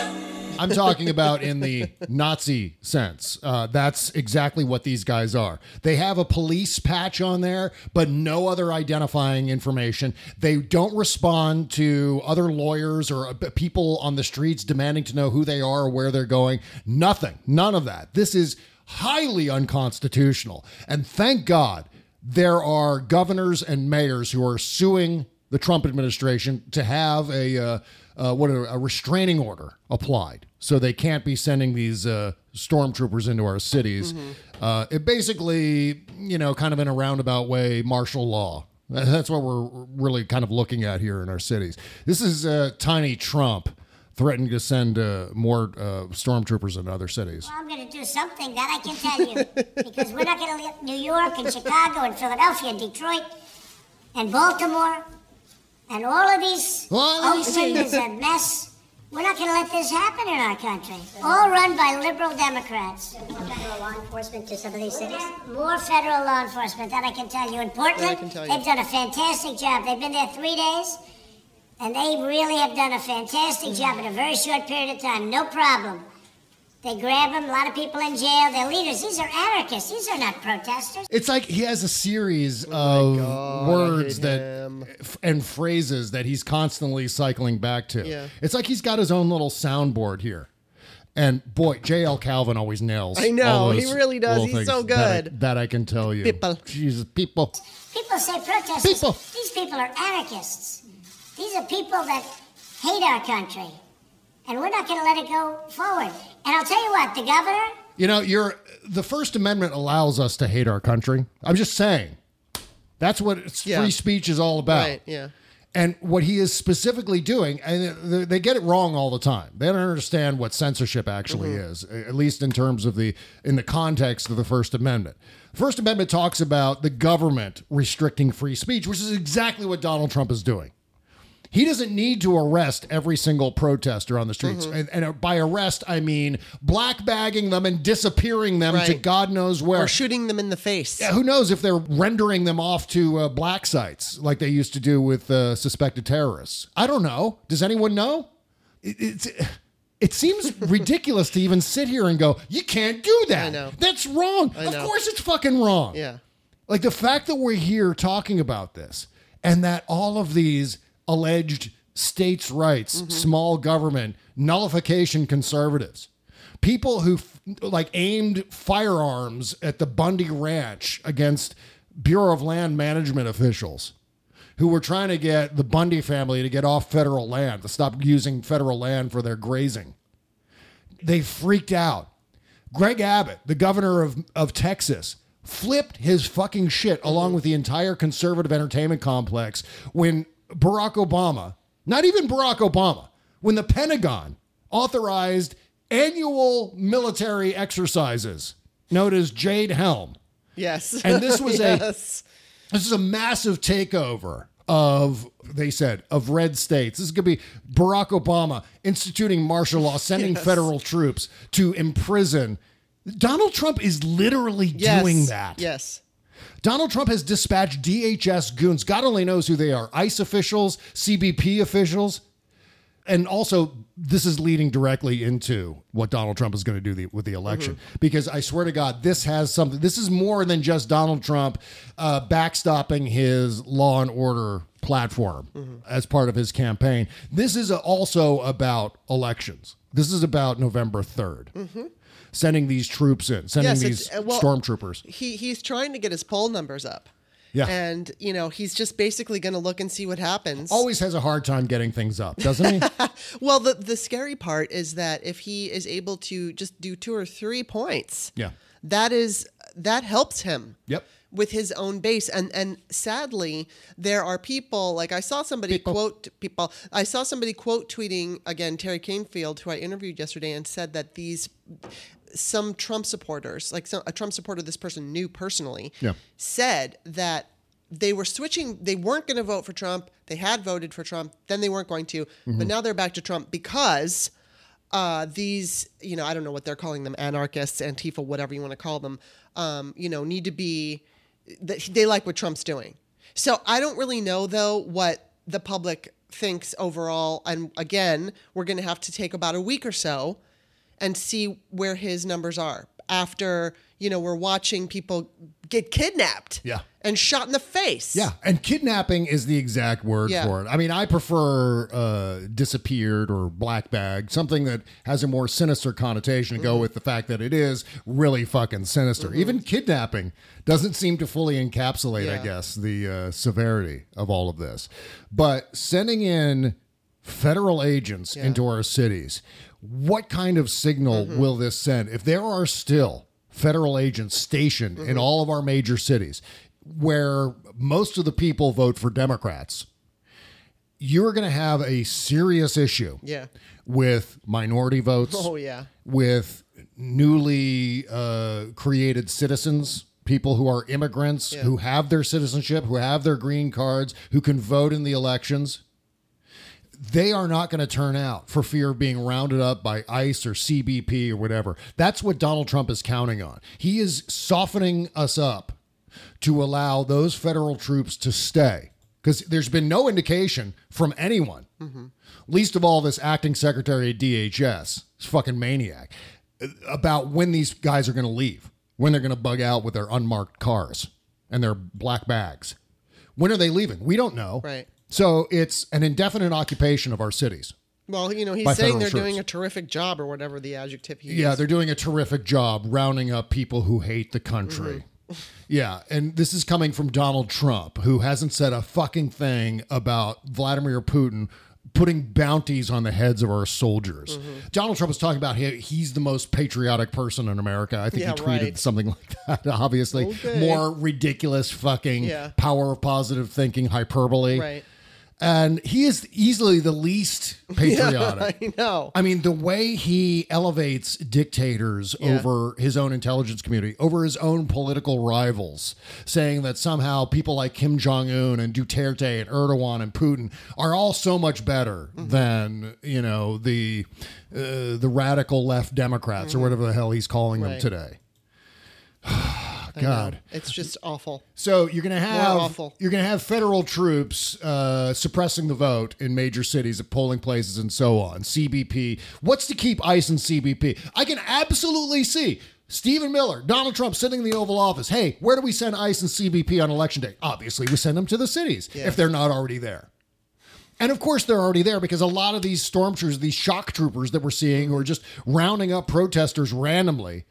I'm talking about in the Nazi sense. Uh, that's exactly what these guys are. They have a police patch on there, but no other identifying information. They don't respond to other lawyers or uh, people on the streets demanding to know who they are or where they're going. Nothing. None of that. This is highly unconstitutional. And thank God there are governors and mayors who are suing the Trump administration to have a uh, uh, what a, a restraining order applied, so they can't be sending these uh, stormtroopers into our cities. Uh, it basically, you know, kind of in a roundabout way, martial law. That's what we're really kind of looking at here in our cities. This is uh, Tiny Trump threatening to send uh, more uh, stormtroopers into other cities. I'm going to do something that I can tell you because we're not going to let New York and Chicago and Philadelphia and Detroit and Baltimore and all of these All of Oakland is a mess. We're not going to let this happen in our country. All run by liberal Democrats. More federal law enforcement to some of these cities. More federal law enforcement, that I can tell you. In Portland, I can tell you. they've done a fantastic job. They've been there three days, and they really have done a fantastic mm-hmm. job in a very short period of time. No problem. They grab them, a lot of people in jail. They're leaders. These are anarchists. These are not protesters. It's like he has a series Oh of God, I words hate that him. f- and phrases that he's constantly cycling back to. Yeah. It's like he's got his own little soundboard here. And boy, J.L. Cauvin always nails. I know, all he really does. little He's things so that I- good. That I, can tell you. People. Jesus, people. People say protesters. These people are anarchists. These are people that hate our country. And we're not going to let it go forward. And I'll tell you what, the governor, You know, you're the First Amendment allows us to hate our country. I'm just saying. That's what Yeah. free speech is all about. Right, yeah. And what he is specifically doing, and they- they get it wrong all the time. They don't understand what censorship actually Mm-hmm. is, at least in terms of the in the context of the First Amendment. The First Amendment talks about the government restricting free speech, which is exactly what Donald Trump is doing. He doesn't need to arrest every single protester on the streets. Mm-hmm. And, and by arrest, I mean black bagging them and disappearing them to God knows where. Or shooting them in the face. Yeah, who knows if they're rendering them off to uh, black sites like they used to do with uh, suspected terrorists? I don't know. Does anyone know? It, it's, it seems ridiculous to even sit here and go, you can't do that. I know. That's wrong. I of know. course it's fucking wrong. Yeah. Like the fact that we're here talking about this and that all of these alleged states' rights, Mm-hmm. small government, nullification conservatives, people who f- like aimed firearms at the Bundy Ranch against Bureau of Land Management officials who were trying to get the Bundy family to get off federal land, to stop using federal land for their grazing. They freaked out. Greg Abbott, the governor of, of Texas, flipped his fucking shit along with the entire conservative entertainment complex when Barack Obama, not even Barack Obama, when the Pentagon authorized annual military exercises known as Jade Helm. Yes. And this was yes. a this is a massive takeover of they said of red states. This is going to be Barack Obama instituting martial law, sending Yes. federal troops to imprison. Donald Trump is literally Yes. doing that. Yes. Donald Trump has dispatched DHS goons. God only knows who they are ICE officials, CBP officials. And also, this is leading directly into what Donald Trump is going to do the, with the election. Mm-hmm. Because I swear to God, this has something. This is more than just Donald Trump uh, backstopping his law and order platform mm-hmm. as part of his campaign. This is also about elections. This is about November 3rd. Sending these troops in, sending Yes, these uh, well, stormtroopers. He he's trying to get his poll numbers up. Yeah. And you know, he's just basically going to look and see what happens. always has a hard time getting things up, doesn't he? Well, the the scary part is that if he is able to just do two or three points, yeah. that is that helps him. Yep. With his own base, and and sadly, there are people like I saw somebody quote people. I saw somebody quote tweeting again Teri Kanefield, who I interviewed yesterday, and said that these some Trump supporters, like some, a Trump supporter this person knew personally, Yeah. said that they were switching. They weren't going to vote for Trump. They had voted for Trump. Then they weren't going to. Mm-hmm. But now they're back to Trump because uh, these, you know, I don't know what they're calling them, anarchists, Antifa, whatever you want to call them, um, you know, need to be. They like what Trump's doing. So I don't really know though what the public thinks overall. And again, we're going to have to take about a week or so and see where his numbers are after you know we're watching people get kidnapped Yeah. and shot in the face Yeah, and kidnapping is the exact word Yeah. for it. I mean, I prefer uh, disappeared or black bag, something that has a more sinister connotation to go Mm-hmm. with the fact that it is really fucking sinister. Even kidnapping doesn't seem to fully encapsulate, I guess, the uh, severity of all of this. But sending in federal agents into our cities, what kind of signal Mm-hmm. will this send? If there are still federal agents stationed Mm-hmm. in all of our major cities where most of the people vote for Democrats, you're going to have a serious issue yeah with minority votes, oh yeah with newly uh, created citizens, people who are immigrants, Yeah. who have their citizenship, who have their green cards, who can vote in the elections. They are not going to turn out for fear of being rounded up by ICE or CBP or whatever. That's what Donald Trump is counting on. He is softening us up to allow those federal troops to stay because there's been no indication from anyone, mm-hmm. least of all this acting secretary at DHS, this fucking maniac, about when these guys are going to leave, when they're going to bug out with their unmarked cars and their black bags. When are they leaving? We don't know. Right. So it's an indefinite occupation of our cities. Well, you know, he's by saying they're troops. doing a terrific job or whatever the adjective he Yeah, used. they're doing a terrific job rounding up people who hate the country. Mm-hmm. Yeah, and this is coming from Donald Trump, who hasn't said a fucking thing about Vladimir Putin putting bounties on the heads of our soldiers. Mm-hmm. Donald Trump was talking about he, he's the most patriotic person in America. I think Yeah, he tweeted right. something like that, obviously. Okay. More ridiculous fucking Yeah. power of positive thinking hyperbole. Right. And he is easily the least patriotic. I know. I mean, the way he elevates dictators Yeah. over his own intelligence community, over his own political rivals, saying that somehow people like Kim Jong Un and Duterte and Erdogan and Putin are all so much better Mm-hmm. than you know the uh, the radical left Democrats or whatever the hell he's calling them Mm-hmm. Today. God. It's just awful. So you're gonna have awful. you're gonna have federal troops uh, suppressing the vote in major cities at polling places and so on. CBP. What's to keep ICE and CBP? I can absolutely see Stephen Miller, Donald Trump sitting in the Oval Office. Hey, where do we send ICE and CBP on election day? Obviously, we send them to the cities Yeah. if they're not already there. And of course, they're already there because a lot of these stormtroopers, these shock troopers that we're seeing, who are just rounding up protesters randomly,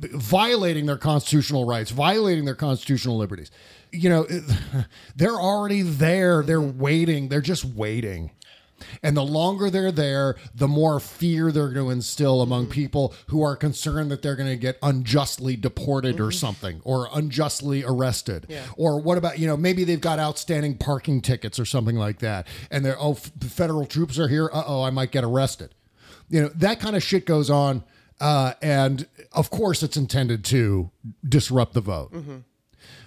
violating their constitutional rights, violating their constitutional liberties. You know, they're already there. They're waiting. They're just waiting. And the longer they're there, the more fear they're going to instill among people who are concerned that they're going to get unjustly deported or something, or unjustly arrested. Yeah. Or what about, you know, maybe they've got outstanding parking tickets or something like that. And they're, oh, f- federal troops are here. Uh oh, I might get arrested. You know, that kind of shit goes on. Uh, and of course, it's intended to disrupt the vote.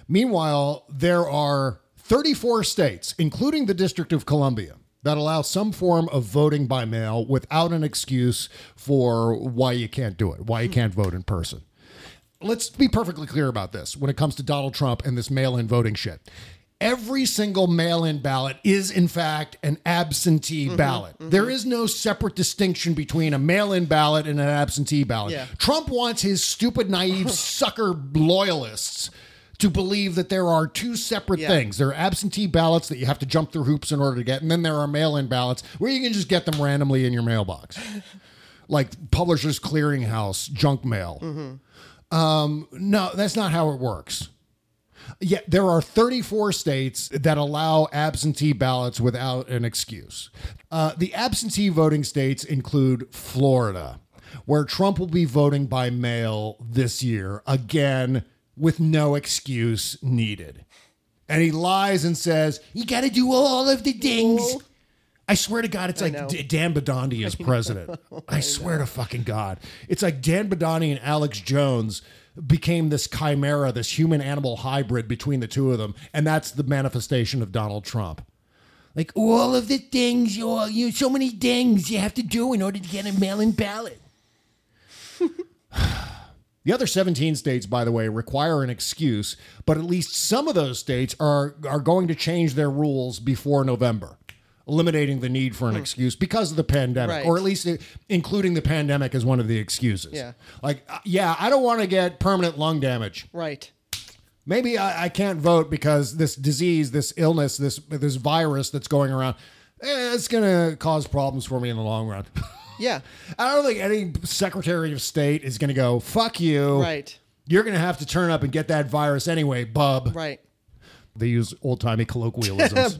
Meanwhile, there are 34 states, including the District of Columbia, that allow some form of voting by mail without an excuse for why you can't do it, why you can't vote in person. Let's be perfectly clear about this when it comes to Donald Trump and this mail in voting shit. Every single mail in ballot is, in fact, an absentee mm-hmm. ballot. Mm-hmm. There is no separate distinction between a mail in ballot and an absentee ballot. Yeah. Trump wants his stupid, naive sucker loyalists to believe that there are two separate Yeah. things. There are absentee ballots that you have to jump through hoops in order to get, and then there are mail in ballots where you can just get them randomly in your mailbox. like Publishers Clearinghouse junk mail. Mm-hmm. Um, no, that's not how it works. Yeah, there are 34 states that allow absentee ballots without an excuse. Uh, the absentee voting states include Florida, where Trump will be voting by mail this year, again, with no excuse needed. And he lies and says, You got to do all of the things. I swear to God, it's I like know. D- Dan Bidondi is president. I, swear to fucking God. It's like Dan Bidondi and Alex Jones became this chimera, this human animal hybrid between the two of them. And that's the manifestation of Donald Trump. Like all of the things, you, you so many things you have to do in order to get a mail in ballot. The other 17 states, by the way, require an excuse, but at least some of those states are, are going to change their rules before November, eliminating the need for an excuse because of the pandemic, Right. or at least including the pandemic as one of the excuses. Yeah. Like, uh, yeah, I don't want to get permanent lung damage. Right. Maybe I, I can't vote because this disease, this illness, this this virus that's going around, eh, it's going to cause problems for me in the long run. Yeah. I don't think any Secretary of State is going to go, fuck you. Right. You're going to have to turn up and get that virus anyway, bub. Right. They use old timey colloquialisms.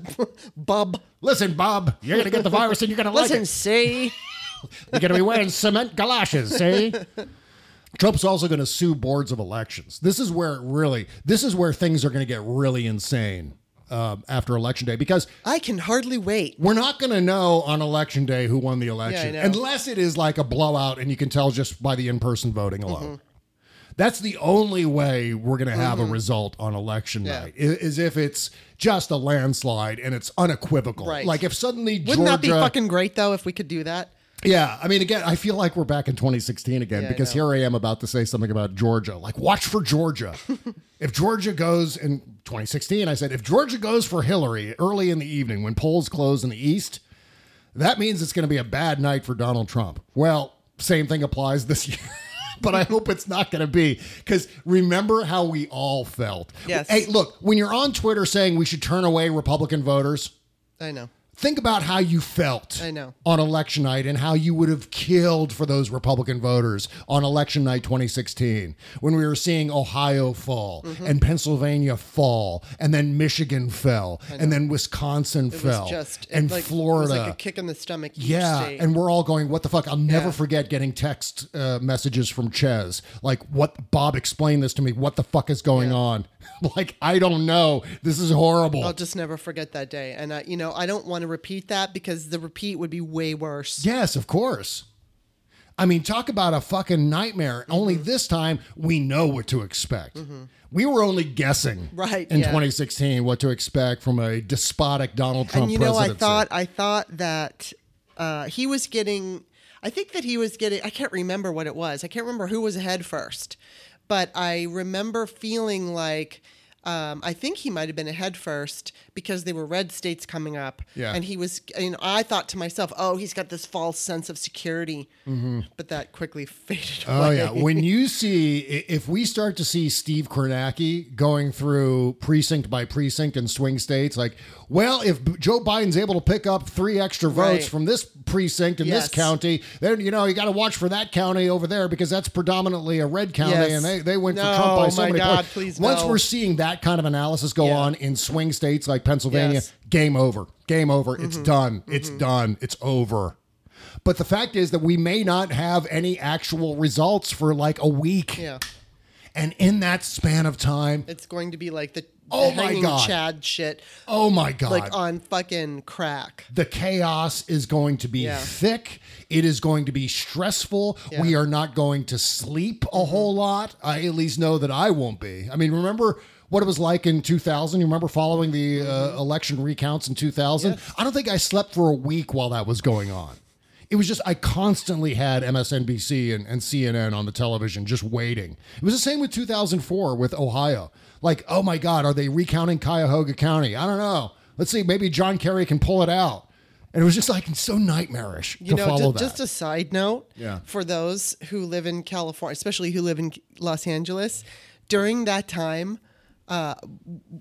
Bob, Listen, Bob, you're going to get the virus and you're going to like Listen, it. see? You're going to be wearing cement galoshes, see? Trump's also going to sue boards of elections. This is where it really, this is where things are going to get really insane um, after election day because I can hardly wait. we're not going to know on election day who won the election know. unless it is like a blowout and you can tell just by the in-person voting alone. Mm-hmm. That's the only way we're going to have a result on election Yeah. night i- is if it's just a landslide and it's unequivocal. Right. Like if suddenly Wouldn't Georgia, that be fucking great though if we could do that? yeah, I mean, again, I feel like we're back in 2016 again Yeah, because know. here I am about to say something about Georgia. Like, watch for Georgia. if Georgia goes in 2016, I said, if Georgia goes for Hillary early in the evening when polls close in the East, that means it's going to be a bad night for Donald Trump. Well, same thing applies this year. But I hope it's not going to be because remember how we all felt. Yes. Hey, look, when you're on Twitter saying we should turn away Republican voters, I know. Think about how you felt I know. on election night and how you would have killed for those Republican voters on election night 2016 when we were seeing Ohio fall Mm-hmm. and Pennsylvania fall and then Michigan fell and then Wisconsin It fell just it, and like, Florida. It was like a kick in the stomach. each Yeah, state. and we're all going, what the fuck? I'll never Yeah. forget getting text uh, messages from Chez. Like, what? Bob, explain this to me. What the fuck is going on? like, I don't know. This is horrible. I'll just never forget that day. And I, you know, I don't want to repeat that because the repeat would be way worse. yes, of course. I mean, talk about a fucking nightmare. Only Mm-hmm. this time we know what to expect. We were only guessing Right, in yeah. 2016 what to expect from a despotic Donald Trump and you know, I thought, I thought that uh, he was getting. I think that he was getting. I can't remember what it was. I can't remember who was ahead first, but I remember feeling like. Um, I think he might have been ahead first because there were red states coming up, Yeah. and he was. You know, I thought to myself, "Oh, he's got this false sense of security," but that quickly faded Mm-hmm. Oh yeah, when you see if we start to see Steve Kornacki going through precinct by precinct in swing states, like, well, if Joe Biden's able to pick up three extra votes Right. from this precinct in Yes. this county, then you know you got to watch for that county over there because that's predominantly a red county, Yes. and they they went for Trump by so many God, points. Once no. we're seeing that kind of analysis go Yeah. on in swing states like Pennsylvania, Yes. game over, game over. It's Mm-hmm. done. It's done. It's over. But the fact is that we may not have any actual results for like a week. yeah, And in that span of time, it's going to be like the, Oh my God. Chad shit, oh my God. like on fucking crack. the chaos is going to be Yeah. thick. It is going to be stressful. Yeah. Mm-hmm. We are not going to sleep a whole lot. I at least know that I won't be. I mean, remember what it was like in 2000? You remember following the uh, election recounts in 2000? Mm-hmm. Yes. I don't think I slept for a week while that was going on. It was just, I constantly had MSNBC and, and CNN on the television just waiting. It was the same with 2004 with Ohio. Like, oh my God, are they recounting Cuyahoga County? I don't know. Let's see, maybe John Kerry can pull it out. And it was just like so nightmarish You to know, follow just, that. just a side note Yeah. for those who live in California, especially who live in Los Angeles, during that time, uh,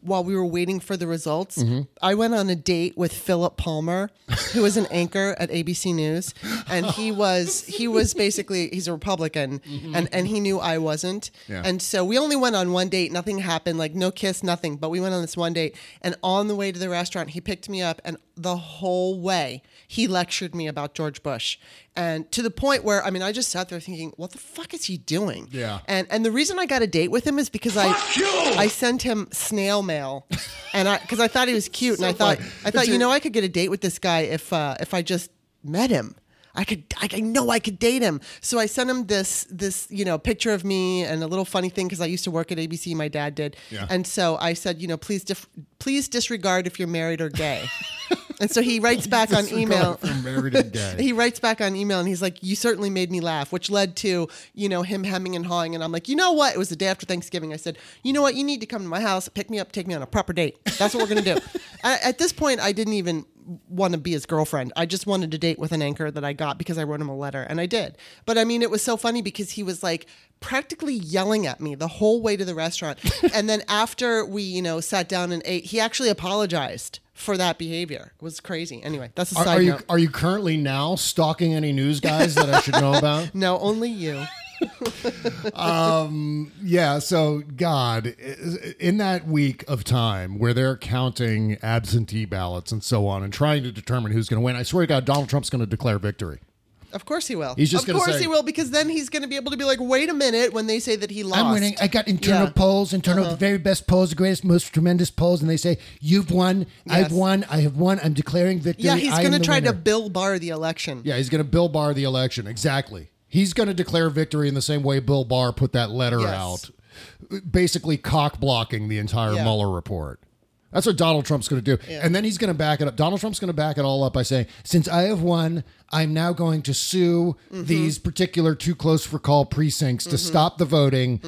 while we were waiting for the results, Mm-hmm. I went on a date with Philip Palmer, who was an anchor at ABC News, and he was he was basically he's a Republican, and and he knew I wasn't, Mm-hmm. Yeah. and so we only went on one date. Nothing happened, like no kiss, nothing. But we went on this one date, and on the way to the restaurant, he picked me up, and the whole way he lectured me about George Bush, and to the point where I mean, I just sat there thinking, what the fuck is he doing? Yeah. And and the reason I got a date with him is because I I sent him snail mail, and I because I thought he was cute, and I thought funny. I thought It's you a- know I could get a date with this guy if uh, if I just met him. I could, I, I know I could date him. So I sent him this, this, you know, picture of me and a little funny thing because I used to work at ABC. My dad did, Yeah. and so I said, you know, please, dif- please disregard if you're married or gay. and so he writes back on email. Disregard if you're married or gay. he writes back on email and he's like, "You certainly made me laugh," which led to you know him hemming and hawing. And I'm like, you know what? It was the day after Thanksgiving. I said, you know what? You need to come to my house, pick me up, take me on a proper date. That's what we're gonna do. at, at this point, I didn't even want to be his girlfriend. I just wanted to date with an anchor that I got because I wrote him a letter, and I did. But I mean, it was so funny because he was like practically yelling at me the whole way to the restaurant. and then after we, you know, sat down and ate, he actually apologized for that behavior. It was crazy. Anyway, that's a Are, side are you note. are you currently now stalking any news guys that I should know about? No, only you. um, yeah. So God, in that week of time where they're counting absentee ballots and so on and trying to determine who's going to win, I swear to God, Donald Trump's going to declare victory. Of course he will. He's just of gonna course say- he will because then he's going to be able to be like, wait a minute, when they say that he lost. I'm winning. I got internal Yeah. polls, internal, Uh-huh. the very best polls, the greatest, most tremendous polls, and they say you've won. I've Yes. won. I have won. I'm declaring victory. Yeah, he's I am going to the try to winner." Bill Barr the election. Yeah, he's going to Bill Barr the election. Exactly. He's going to declare victory in the same way Bill Barr put that letter Yes. out, basically cock blocking the entire Yeah. Mueller report. That's what Donald Trump's going to do. Yeah. And then he's going to back it up. Donald Trump's going to back it all up by saying, since I have won, I'm now going to sue Mm-hmm. these particular too close for call precincts to stop the voting,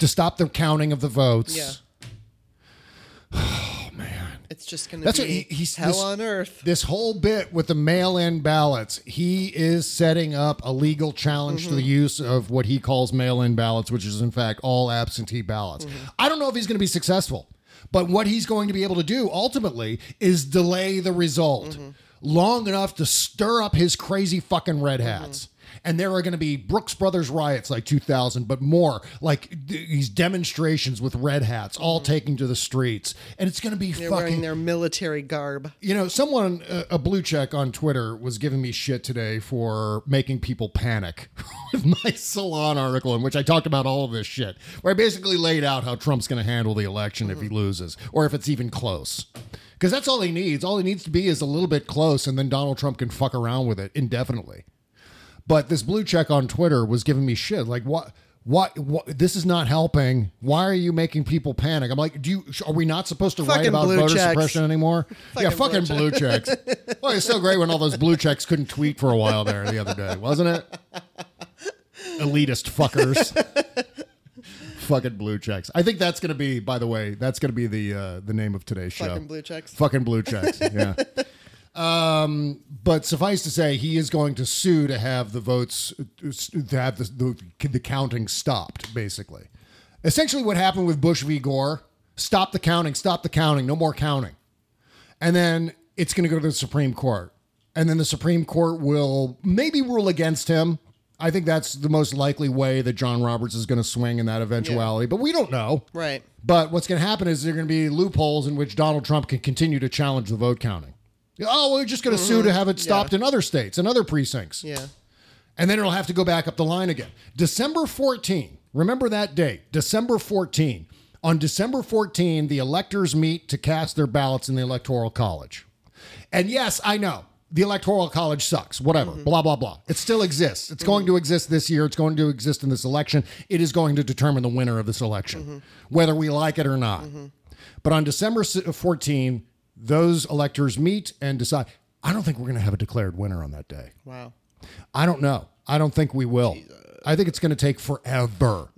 to stop the counting of the votes. Yeah. It's just going to That's be what he, he's hell this, on earth. This whole bit with the mail-in ballots, he is setting up a legal challenge Mm-hmm. to the use of what he calls mail-in ballots, which is in fact all absentee ballots. Mm-hmm. I don't know if he's going to be successful, But what he's going to be able to do ultimately is delay the result mm-hmm. long enough to stir up his crazy fucking red hats. And there are going to be Brooks Brothers riots like 2000, but more like these demonstrations with red hats, all taking to the streets. And it's going to be They're fucking wearing their military garb. you know, someone, uh, a blue check on Twitter, was giving me shit today for making people panic with my Salon article, in which I talked about all of this shit, where I basically laid out how Trump's going to handle the election if he loses, or if it's even close. Because that's all he needs. All he needs to be is a little bit close, and then Donald Trump can fuck around with it indefinitely. But this blue check on Twitter was giving me shit. Like, what? What, what? This is not helping. Why are you making people panic? I'm like, do you? Are we not supposed to write about voter checks. suppression anymore? yeah, Fucking fucking blue blue checks. well, it's so great when all those blue checks couldn't tweet for a while there the other day, wasn't it? Elitist fuckers. fucking blue checks. I think that's gonna be, by the way, that's gonna be the uh, the name of today's show. Fucking blue checks. Fucking blue checks. Yeah. Um, but suffice to say, he is going to sue to have the votes to have the, the, the counting stopped. Basically, essentially, what happened with Bush v. Gore: stop the counting, stop the counting, no more counting, and then it's going to go to the Supreme Court, and then the Supreme Court will maybe rule against him. I think that's the most likely way that John Roberts is going to swing in that eventuality, but we don't know. Right. But what's going to happen is there are going to be loopholes in which Donald Trump can continue to challenge the vote counting. Oh, we're just going to sue to mm-hmm. have it stopped in other states and other precincts. Yeah. And then it'll have to go back up the line again. December 14, remember that date, December 14. On December 14, the electors meet to cast their ballots in the Electoral College. And yes, I know. The Electoral College sucks. Whatever. Mm-hmm. Blah, blah, blah. It still exists. It's going mm-hmm. to exist this year. It's going to exist in this election. It is going to determine the winner of this election, whether we like it or not. But on December s- uh, 14, those electors meet and decide. I don't think we're going to have a declared winner on that day. Wow. I don't know. I don't think we will. I think it's going to take forever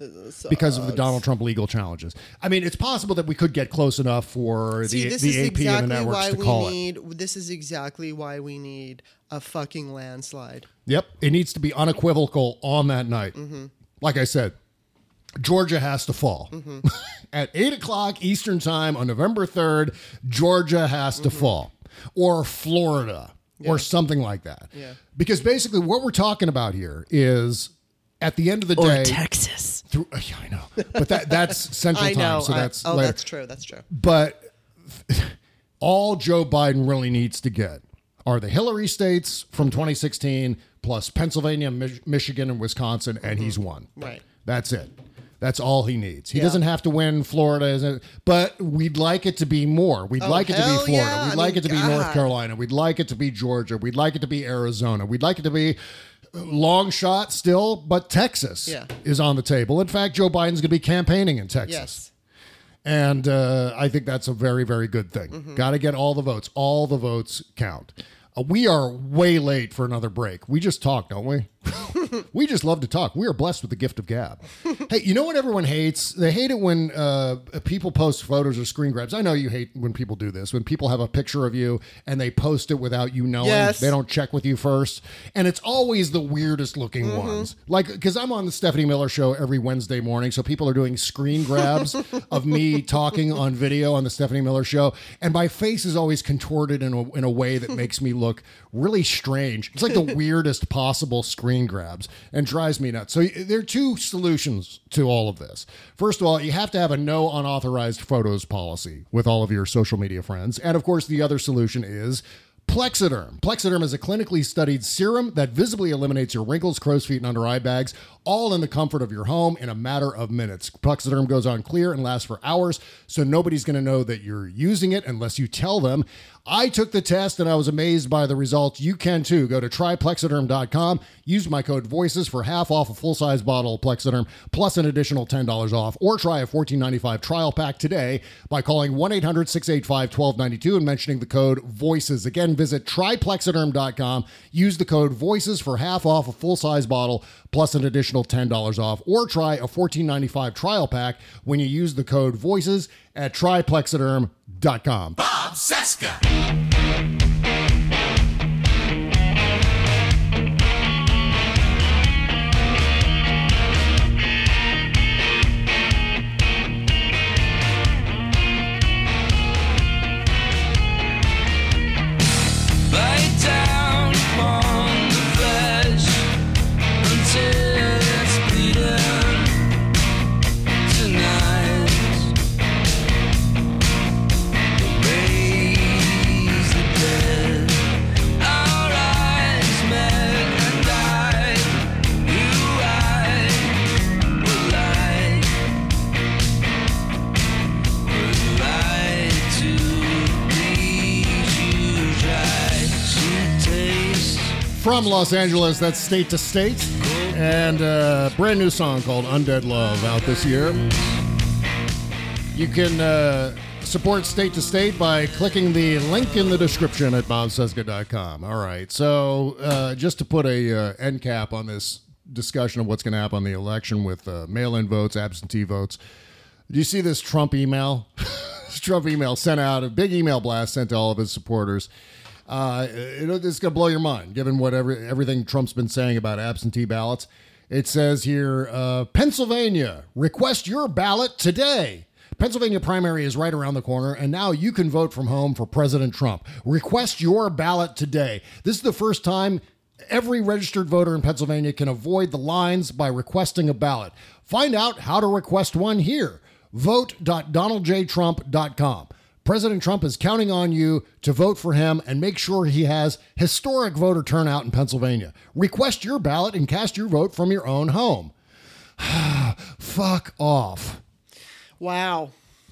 because of the Donald Trump legal challenges. I mean, it's possible that we could get close enough for See, the, the AP exactly and the networks why to we call it. need. This is exactly why we need a fucking landslide. Yep. It needs to be unequivocal on that night. Mm-hmm. Like I said, Georgia has to fall. Mm-hmm. At 8 o'clock Eastern Time on November 3rd, Georgia has to fall. Or Florida. Or something like that. Mm-hmm. Yeah. Because basically, what we're talking about here is at the end of the Or day. Texas. Through, yeah, I know. But that that's Central I Time. know. So I- that's oh, later. that's true. That's true. But all Joe Biden really needs to get are the Hillary states from 2016 plus Pennsylvania, Mich- Michigan, and Wisconsin, and he's won. Right. That's it. That's all he needs. He Yeah. doesn't have to win Florida, but we'd like it to be more. We'd Oh, like it to be Florida. yeah. We'd I like mean, it to be North Carolina. We'd like it to be Georgia. We'd like it to be Arizona. We'd like it to be long shot still, but Texas Yeah. is on the table. In fact, Joe Biden's going to be campaigning in Texas. Yes. And uh, I think that's a very, very good thing. Mm-hmm. Got to get all the votes. All the votes count. Uh, we are way late for another break. We just talk, don't we? we just love to talk. We are blessed with the gift of gab. hey, you know what everyone hates? They hate it when uh, people post photos or screen grabs. I know you hate when people do this. When people have a picture of you and they post it without you knowing. Yes. They don't check with you first. And it's always the weirdest looking Mm-hmm. ones. Like, because I'm on the Stephanie Miller show every Wednesday morning. So people are doing screen grabs of me talking on video on the Stephanie Miller show. And my face is always contorted in a, in a way that makes me look really strange. It's like the weirdest possible screen grabs and drives me nuts. So there are two solutions to all of this. First of all, you have to have a no unauthorized photos policy with all of your social media friends. And of course, the other solution is Plexiderm. Plexiderm is a clinically studied serum that visibly eliminates your wrinkles, crow's feet, and under eye bags, all in the comfort of your home in a matter of minutes. Plexiderm goes on clear and lasts for hours, so nobody's going to know that you're using it unless you tell them. I took the test and I was amazed by the results. You can too. Go to tryplexiderm.com, use my code VOICES for half off a full size bottle of Plexiderm plus an additional $10 off, or try a $14.95 trial pack today by calling 1 800 685 1292 and mentioning the code VOICES. Again, visit tryplexiderm.com, use the code VOICES for half off a full size bottle plus an additional $10 off, or try a $14.95 trial pack when you use the code VOICES at tryplexiderm.com. Bob Cesca. From Los Angeles. That's State to State. And a brand new song called Undead Love out this year. You can uh, support State to State by clicking the link in the description at bobcesca.com. All right. So, uh, just to put a uh, end cap on this discussion of what's going to happen on the election with uh, mail in votes, absentee votes, do you see this Trump email? this Trump email sent out, a big email blast sent to all of his supporters. Uh, it, it's going to blow your mind, given whatever everything Trump's been saying about absentee ballots. It says here, uh, Pennsylvania, request your ballot today. Pennsylvania primary is right around the corner, and now you can vote from home for President Trump. Request your ballot today. This is the first time every registered voter in Pennsylvania can avoid the lines by requesting a ballot. Find out how to request one here. Vote.donaldjtrump.com. President Trump is counting on you to vote for him and make sure he has historic voter turnout in Pennsylvania. Request your ballot and cast your vote from your own home. Fuck off. Wow.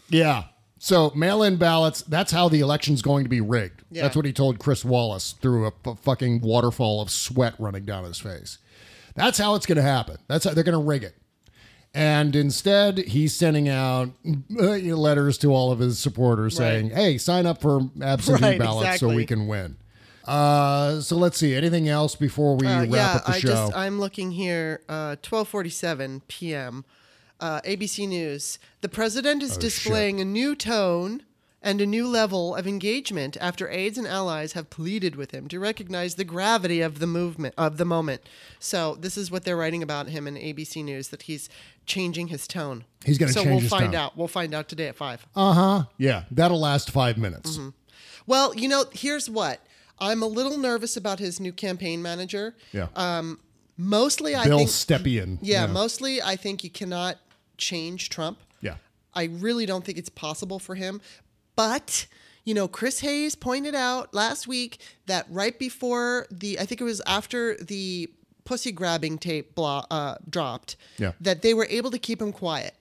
Yeah. So mail in ballots, that's how the election's going to be rigged. Yeah. That's what he told Chris Wallace through a f- fucking waterfall of sweat running down his face. That's how it's going to happen. That's how they're going to rig it. And instead, he's sending out uh, letters to all of his supporters Right. saying, hey, sign up for absentee Right, ballots so we can win. Uh, so let's see. Anything else before we Uh, wrap yeah, up the I show? just I'm looking here. Uh, 12:47 p.m. Uh, ABC News. The president is Oh, displaying a new tone and a new level of engagement after aides and allies have pleaded with him to recognize the gravity of the movement of the moment. So this is what they're writing about him in ABC News that he's changing his tone. He's gonna change. so change we'll his find tone. out. We'll find out today at five. uh huh. Yeah, that'll last five minutes. Mm-hmm. Well, you know, here's what. I'm a little nervous about his new campaign manager. Yeah. Um, mostly, I Bill think. Stepien. Yeah, mostly, I think you cannot change Trump. Yeah. I really don't think it's possible for him. But, you know, Chris Hayes pointed out last week that right before the, I think it was after the pussy grabbing tape blo- uh, dropped, Yeah. that they were able to keep him quiet.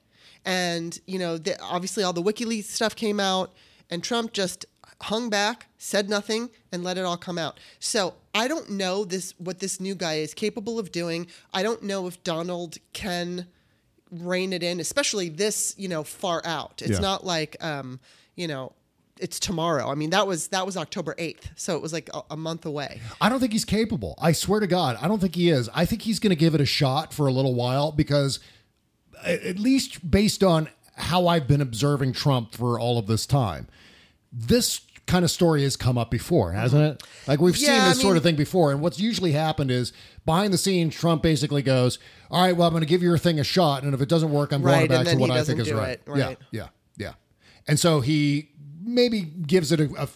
And, you know, the, obviously all the WikiLeaks stuff came out, and Trump just hung back, said nothing, and let it all come out. So I don't know this what this new guy is capable of doing. I don't know if Donald can rein it in, especially this, you know, far out. It's Yeah. not like, um, you know, it's tomorrow. I mean, that was that was October eighth, so it was like a, a month away. I don't think he's capable. I swear to God, I don't think he is. I think he's going to give it a shot for a little while because, at least based on how I've been observing Trump for all of this time, this kind of story has come up before, hasn't it? Mm-hmm. Like we've seen Yeah, I this sort of thing before. And what's usually happened is behind the scenes, Trump basically goes, All right, well, I'm going to give your thing a shot. And if it doesn't work, I'm Right, going back to what I think is right. right. Yeah, yeah, yeah. And so he maybe gives it a,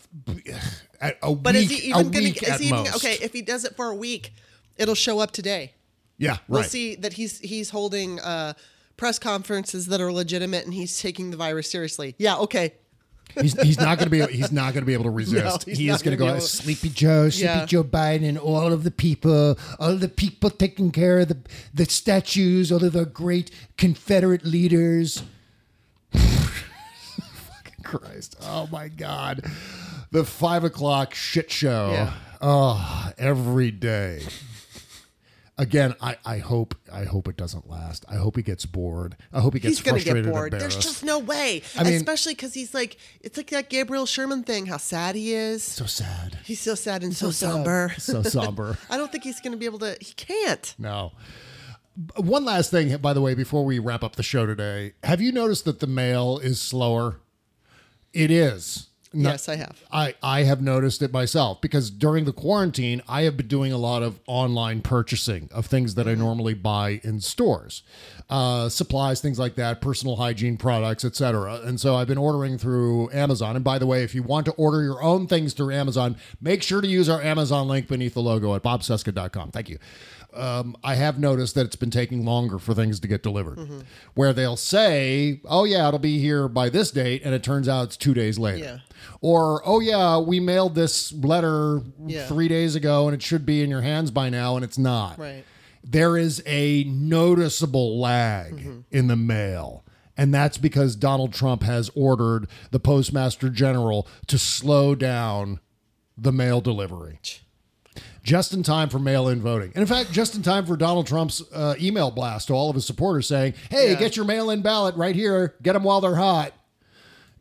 a, a But week, is he even going to? Is he even most. okay? If he does it for a week, it'll show up today. Yeah, We'll see that he's he's holding uh, press conferences that are legitimate and he's taking the virus seriously. Yeah, okay. He's, he's not going to be he's not going to be able to resist. he's he is going to gonna go able- Sleepy Joe, Sleepy Yeah. Joe Biden, and all of the people, all the people taking care of the the statues, all of the great Confederate leaders. Christ! Oh my God, the five o'clock shit show. Yeah. Oh, every day. Again, I, I hope I hope it doesn't last. I hope he gets bored. I hope he gets He's gonna frustrated get bored. and There's embarrassed. just no way. I mean- Especially because he's like, it's like that Gabriel Sherman thing. How sad he is. so sad. He's so sad and so, so sad. somber. So somber. I don't think he's going to be able to. He can't. No. B- One last thing, by the way, before we wrap up the show today. Have you noticed that the mail is slower? It is. Not- yes, I have. I, I have noticed it myself because during the quarantine, I have been doing a lot of online purchasing of things that I normally buy in stores, uh, supplies, things like that, personal hygiene products, etc. And so I've been ordering through Amazon. And by the way, if you want to order your own things through Amazon, make sure to use our Amazon link beneath the logo at bobcesca.com. Thank you. Um, I have noticed that it's been taking longer for things to get delivered, Mm-hmm. where they'll say, "Oh yeah, it'll be here by this date," and it turns out it's two days later. Yeah. Or, oh yeah, we mailed this letter Yeah. three days ago and it should be in your hands by now, and it's not. Right. There is a noticeable lag Mm-hmm. in the mail. And that's because Donald Trump has ordered the Postmaster General to slow down the mail delivery. Just in time for mail-in voting. And in fact, just in time for Donald Trump's uh, email blast to all of his supporters saying, "Hey, Yeah. get your mail-in ballot right here. Get them while they're hot."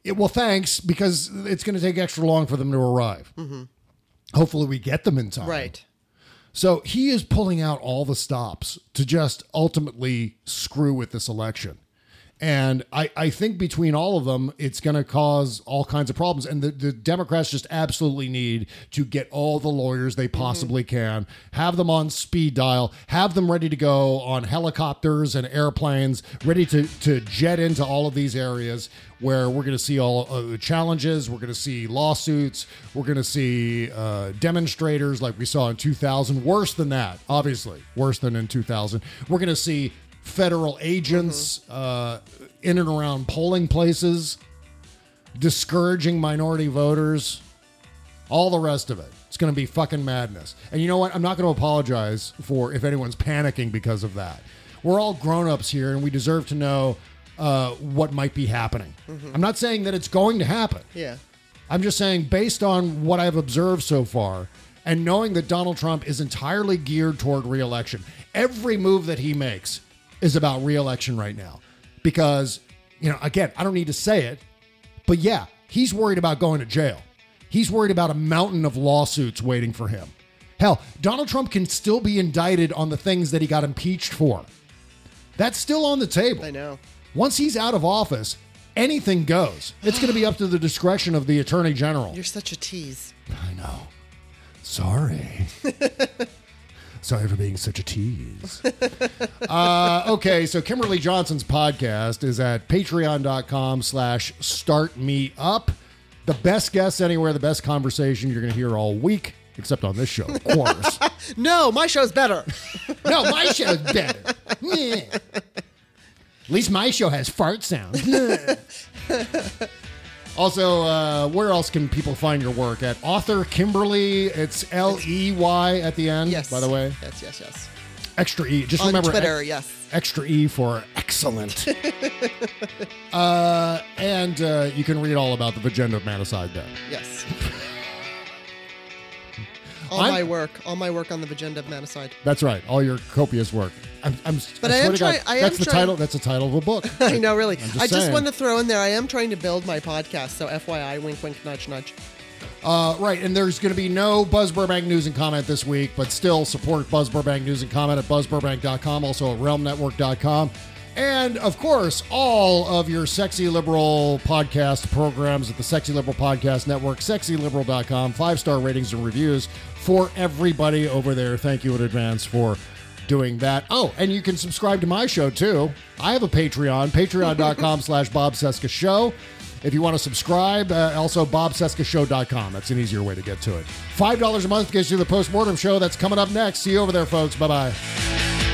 It, well, thanks because it's going to take extra long for them to arrive. Hopefully, we get them in time. Right. So he is pulling out all the stops to just ultimately screw with this election. And I, I think between all of them, it's going to cause all kinds of problems. And the, the Democrats just absolutely need to get all the lawyers they possibly can, have them on speed dial, have them ready to go on helicopters and airplanes, ready to, to jet into all of these areas where we're going to see all uh, the challenges, we're going to see lawsuits, we're going to see uh, demonstrators like we saw in 2000. Worse than that, obviously, worse than in 2000. We're going to see federal agents uh, in and around polling places, discouraging minority voters, all the rest of it. It's going to be fucking madness. And you know what? I'm not going to apologize for if anyone's panicking because of that. We're all grown ups here and we deserve to know uh, what might be happening. I'm not saying that it's going to happen. Yeah. I'm just saying, based on what I've observed so far, and knowing that Donald Trump is entirely geared toward reelection, every move that he makes is about reelection right now. Because, you know, again, I don't need to say it, but yeah, he's worried about going to jail. He's worried about a mountain of lawsuits waiting for him. Hell, Donald Trump can still be indicted on the things that he got impeached for. That's still on the table. I know. Once he's out of office, anything goes. It's going to be up to the discretion of the attorney general. You're such a tease. I know. Sorry. Sorry for being such a tease. uh, okay, so Kimberley Johnson's podcast is at patreon.com slash start me up. The best guests anywhere, the best conversation you're going to hear all week, except on this show, of course. No, my show's better. no, my show's better. At least my show has fart sounds. Also, uh, where else can people find your work? At author Kimberley, it's L E Y at the end, Yes. by the way. Yes, yes, yes. Extra E. Just On remember Twitter, ex- yes. extra E for excellent. uh, and uh, you can read all about the Vagenda of Manicide there. Yes. All I'm- my work, all my work on the Vagenda of Manicide. That's right. All your copious work. I'm, I'm, But I I am trying- I am that's the trying- title. That's the title of a book. I know, really. Just I just wanted to throw in there. I am trying to build my podcast, so FYI, wink, wink, nudge, nudge. Uh, right, and there's going to be no Buzz Burbank news and comment this week, but still support Buzz Burbank news and comment at buzzburbank.com, also at realmnetwork.com. And of course, all of your sexy liberal podcast programs at the Sexy Liberal Podcast Network, sexyliberal.com, five star ratings and reviews for everybody over there. Thank you in advance for doing that. Oh, and you can subscribe to my show too. I have a Patreon, patreon.com slash Bob Cesca Show. If you want to subscribe, uh, also bobcescashow.com. That's an easier way to get to it. $5 a month gets you the postmortem show. That's coming up next. See you over there, folks. Bye bye.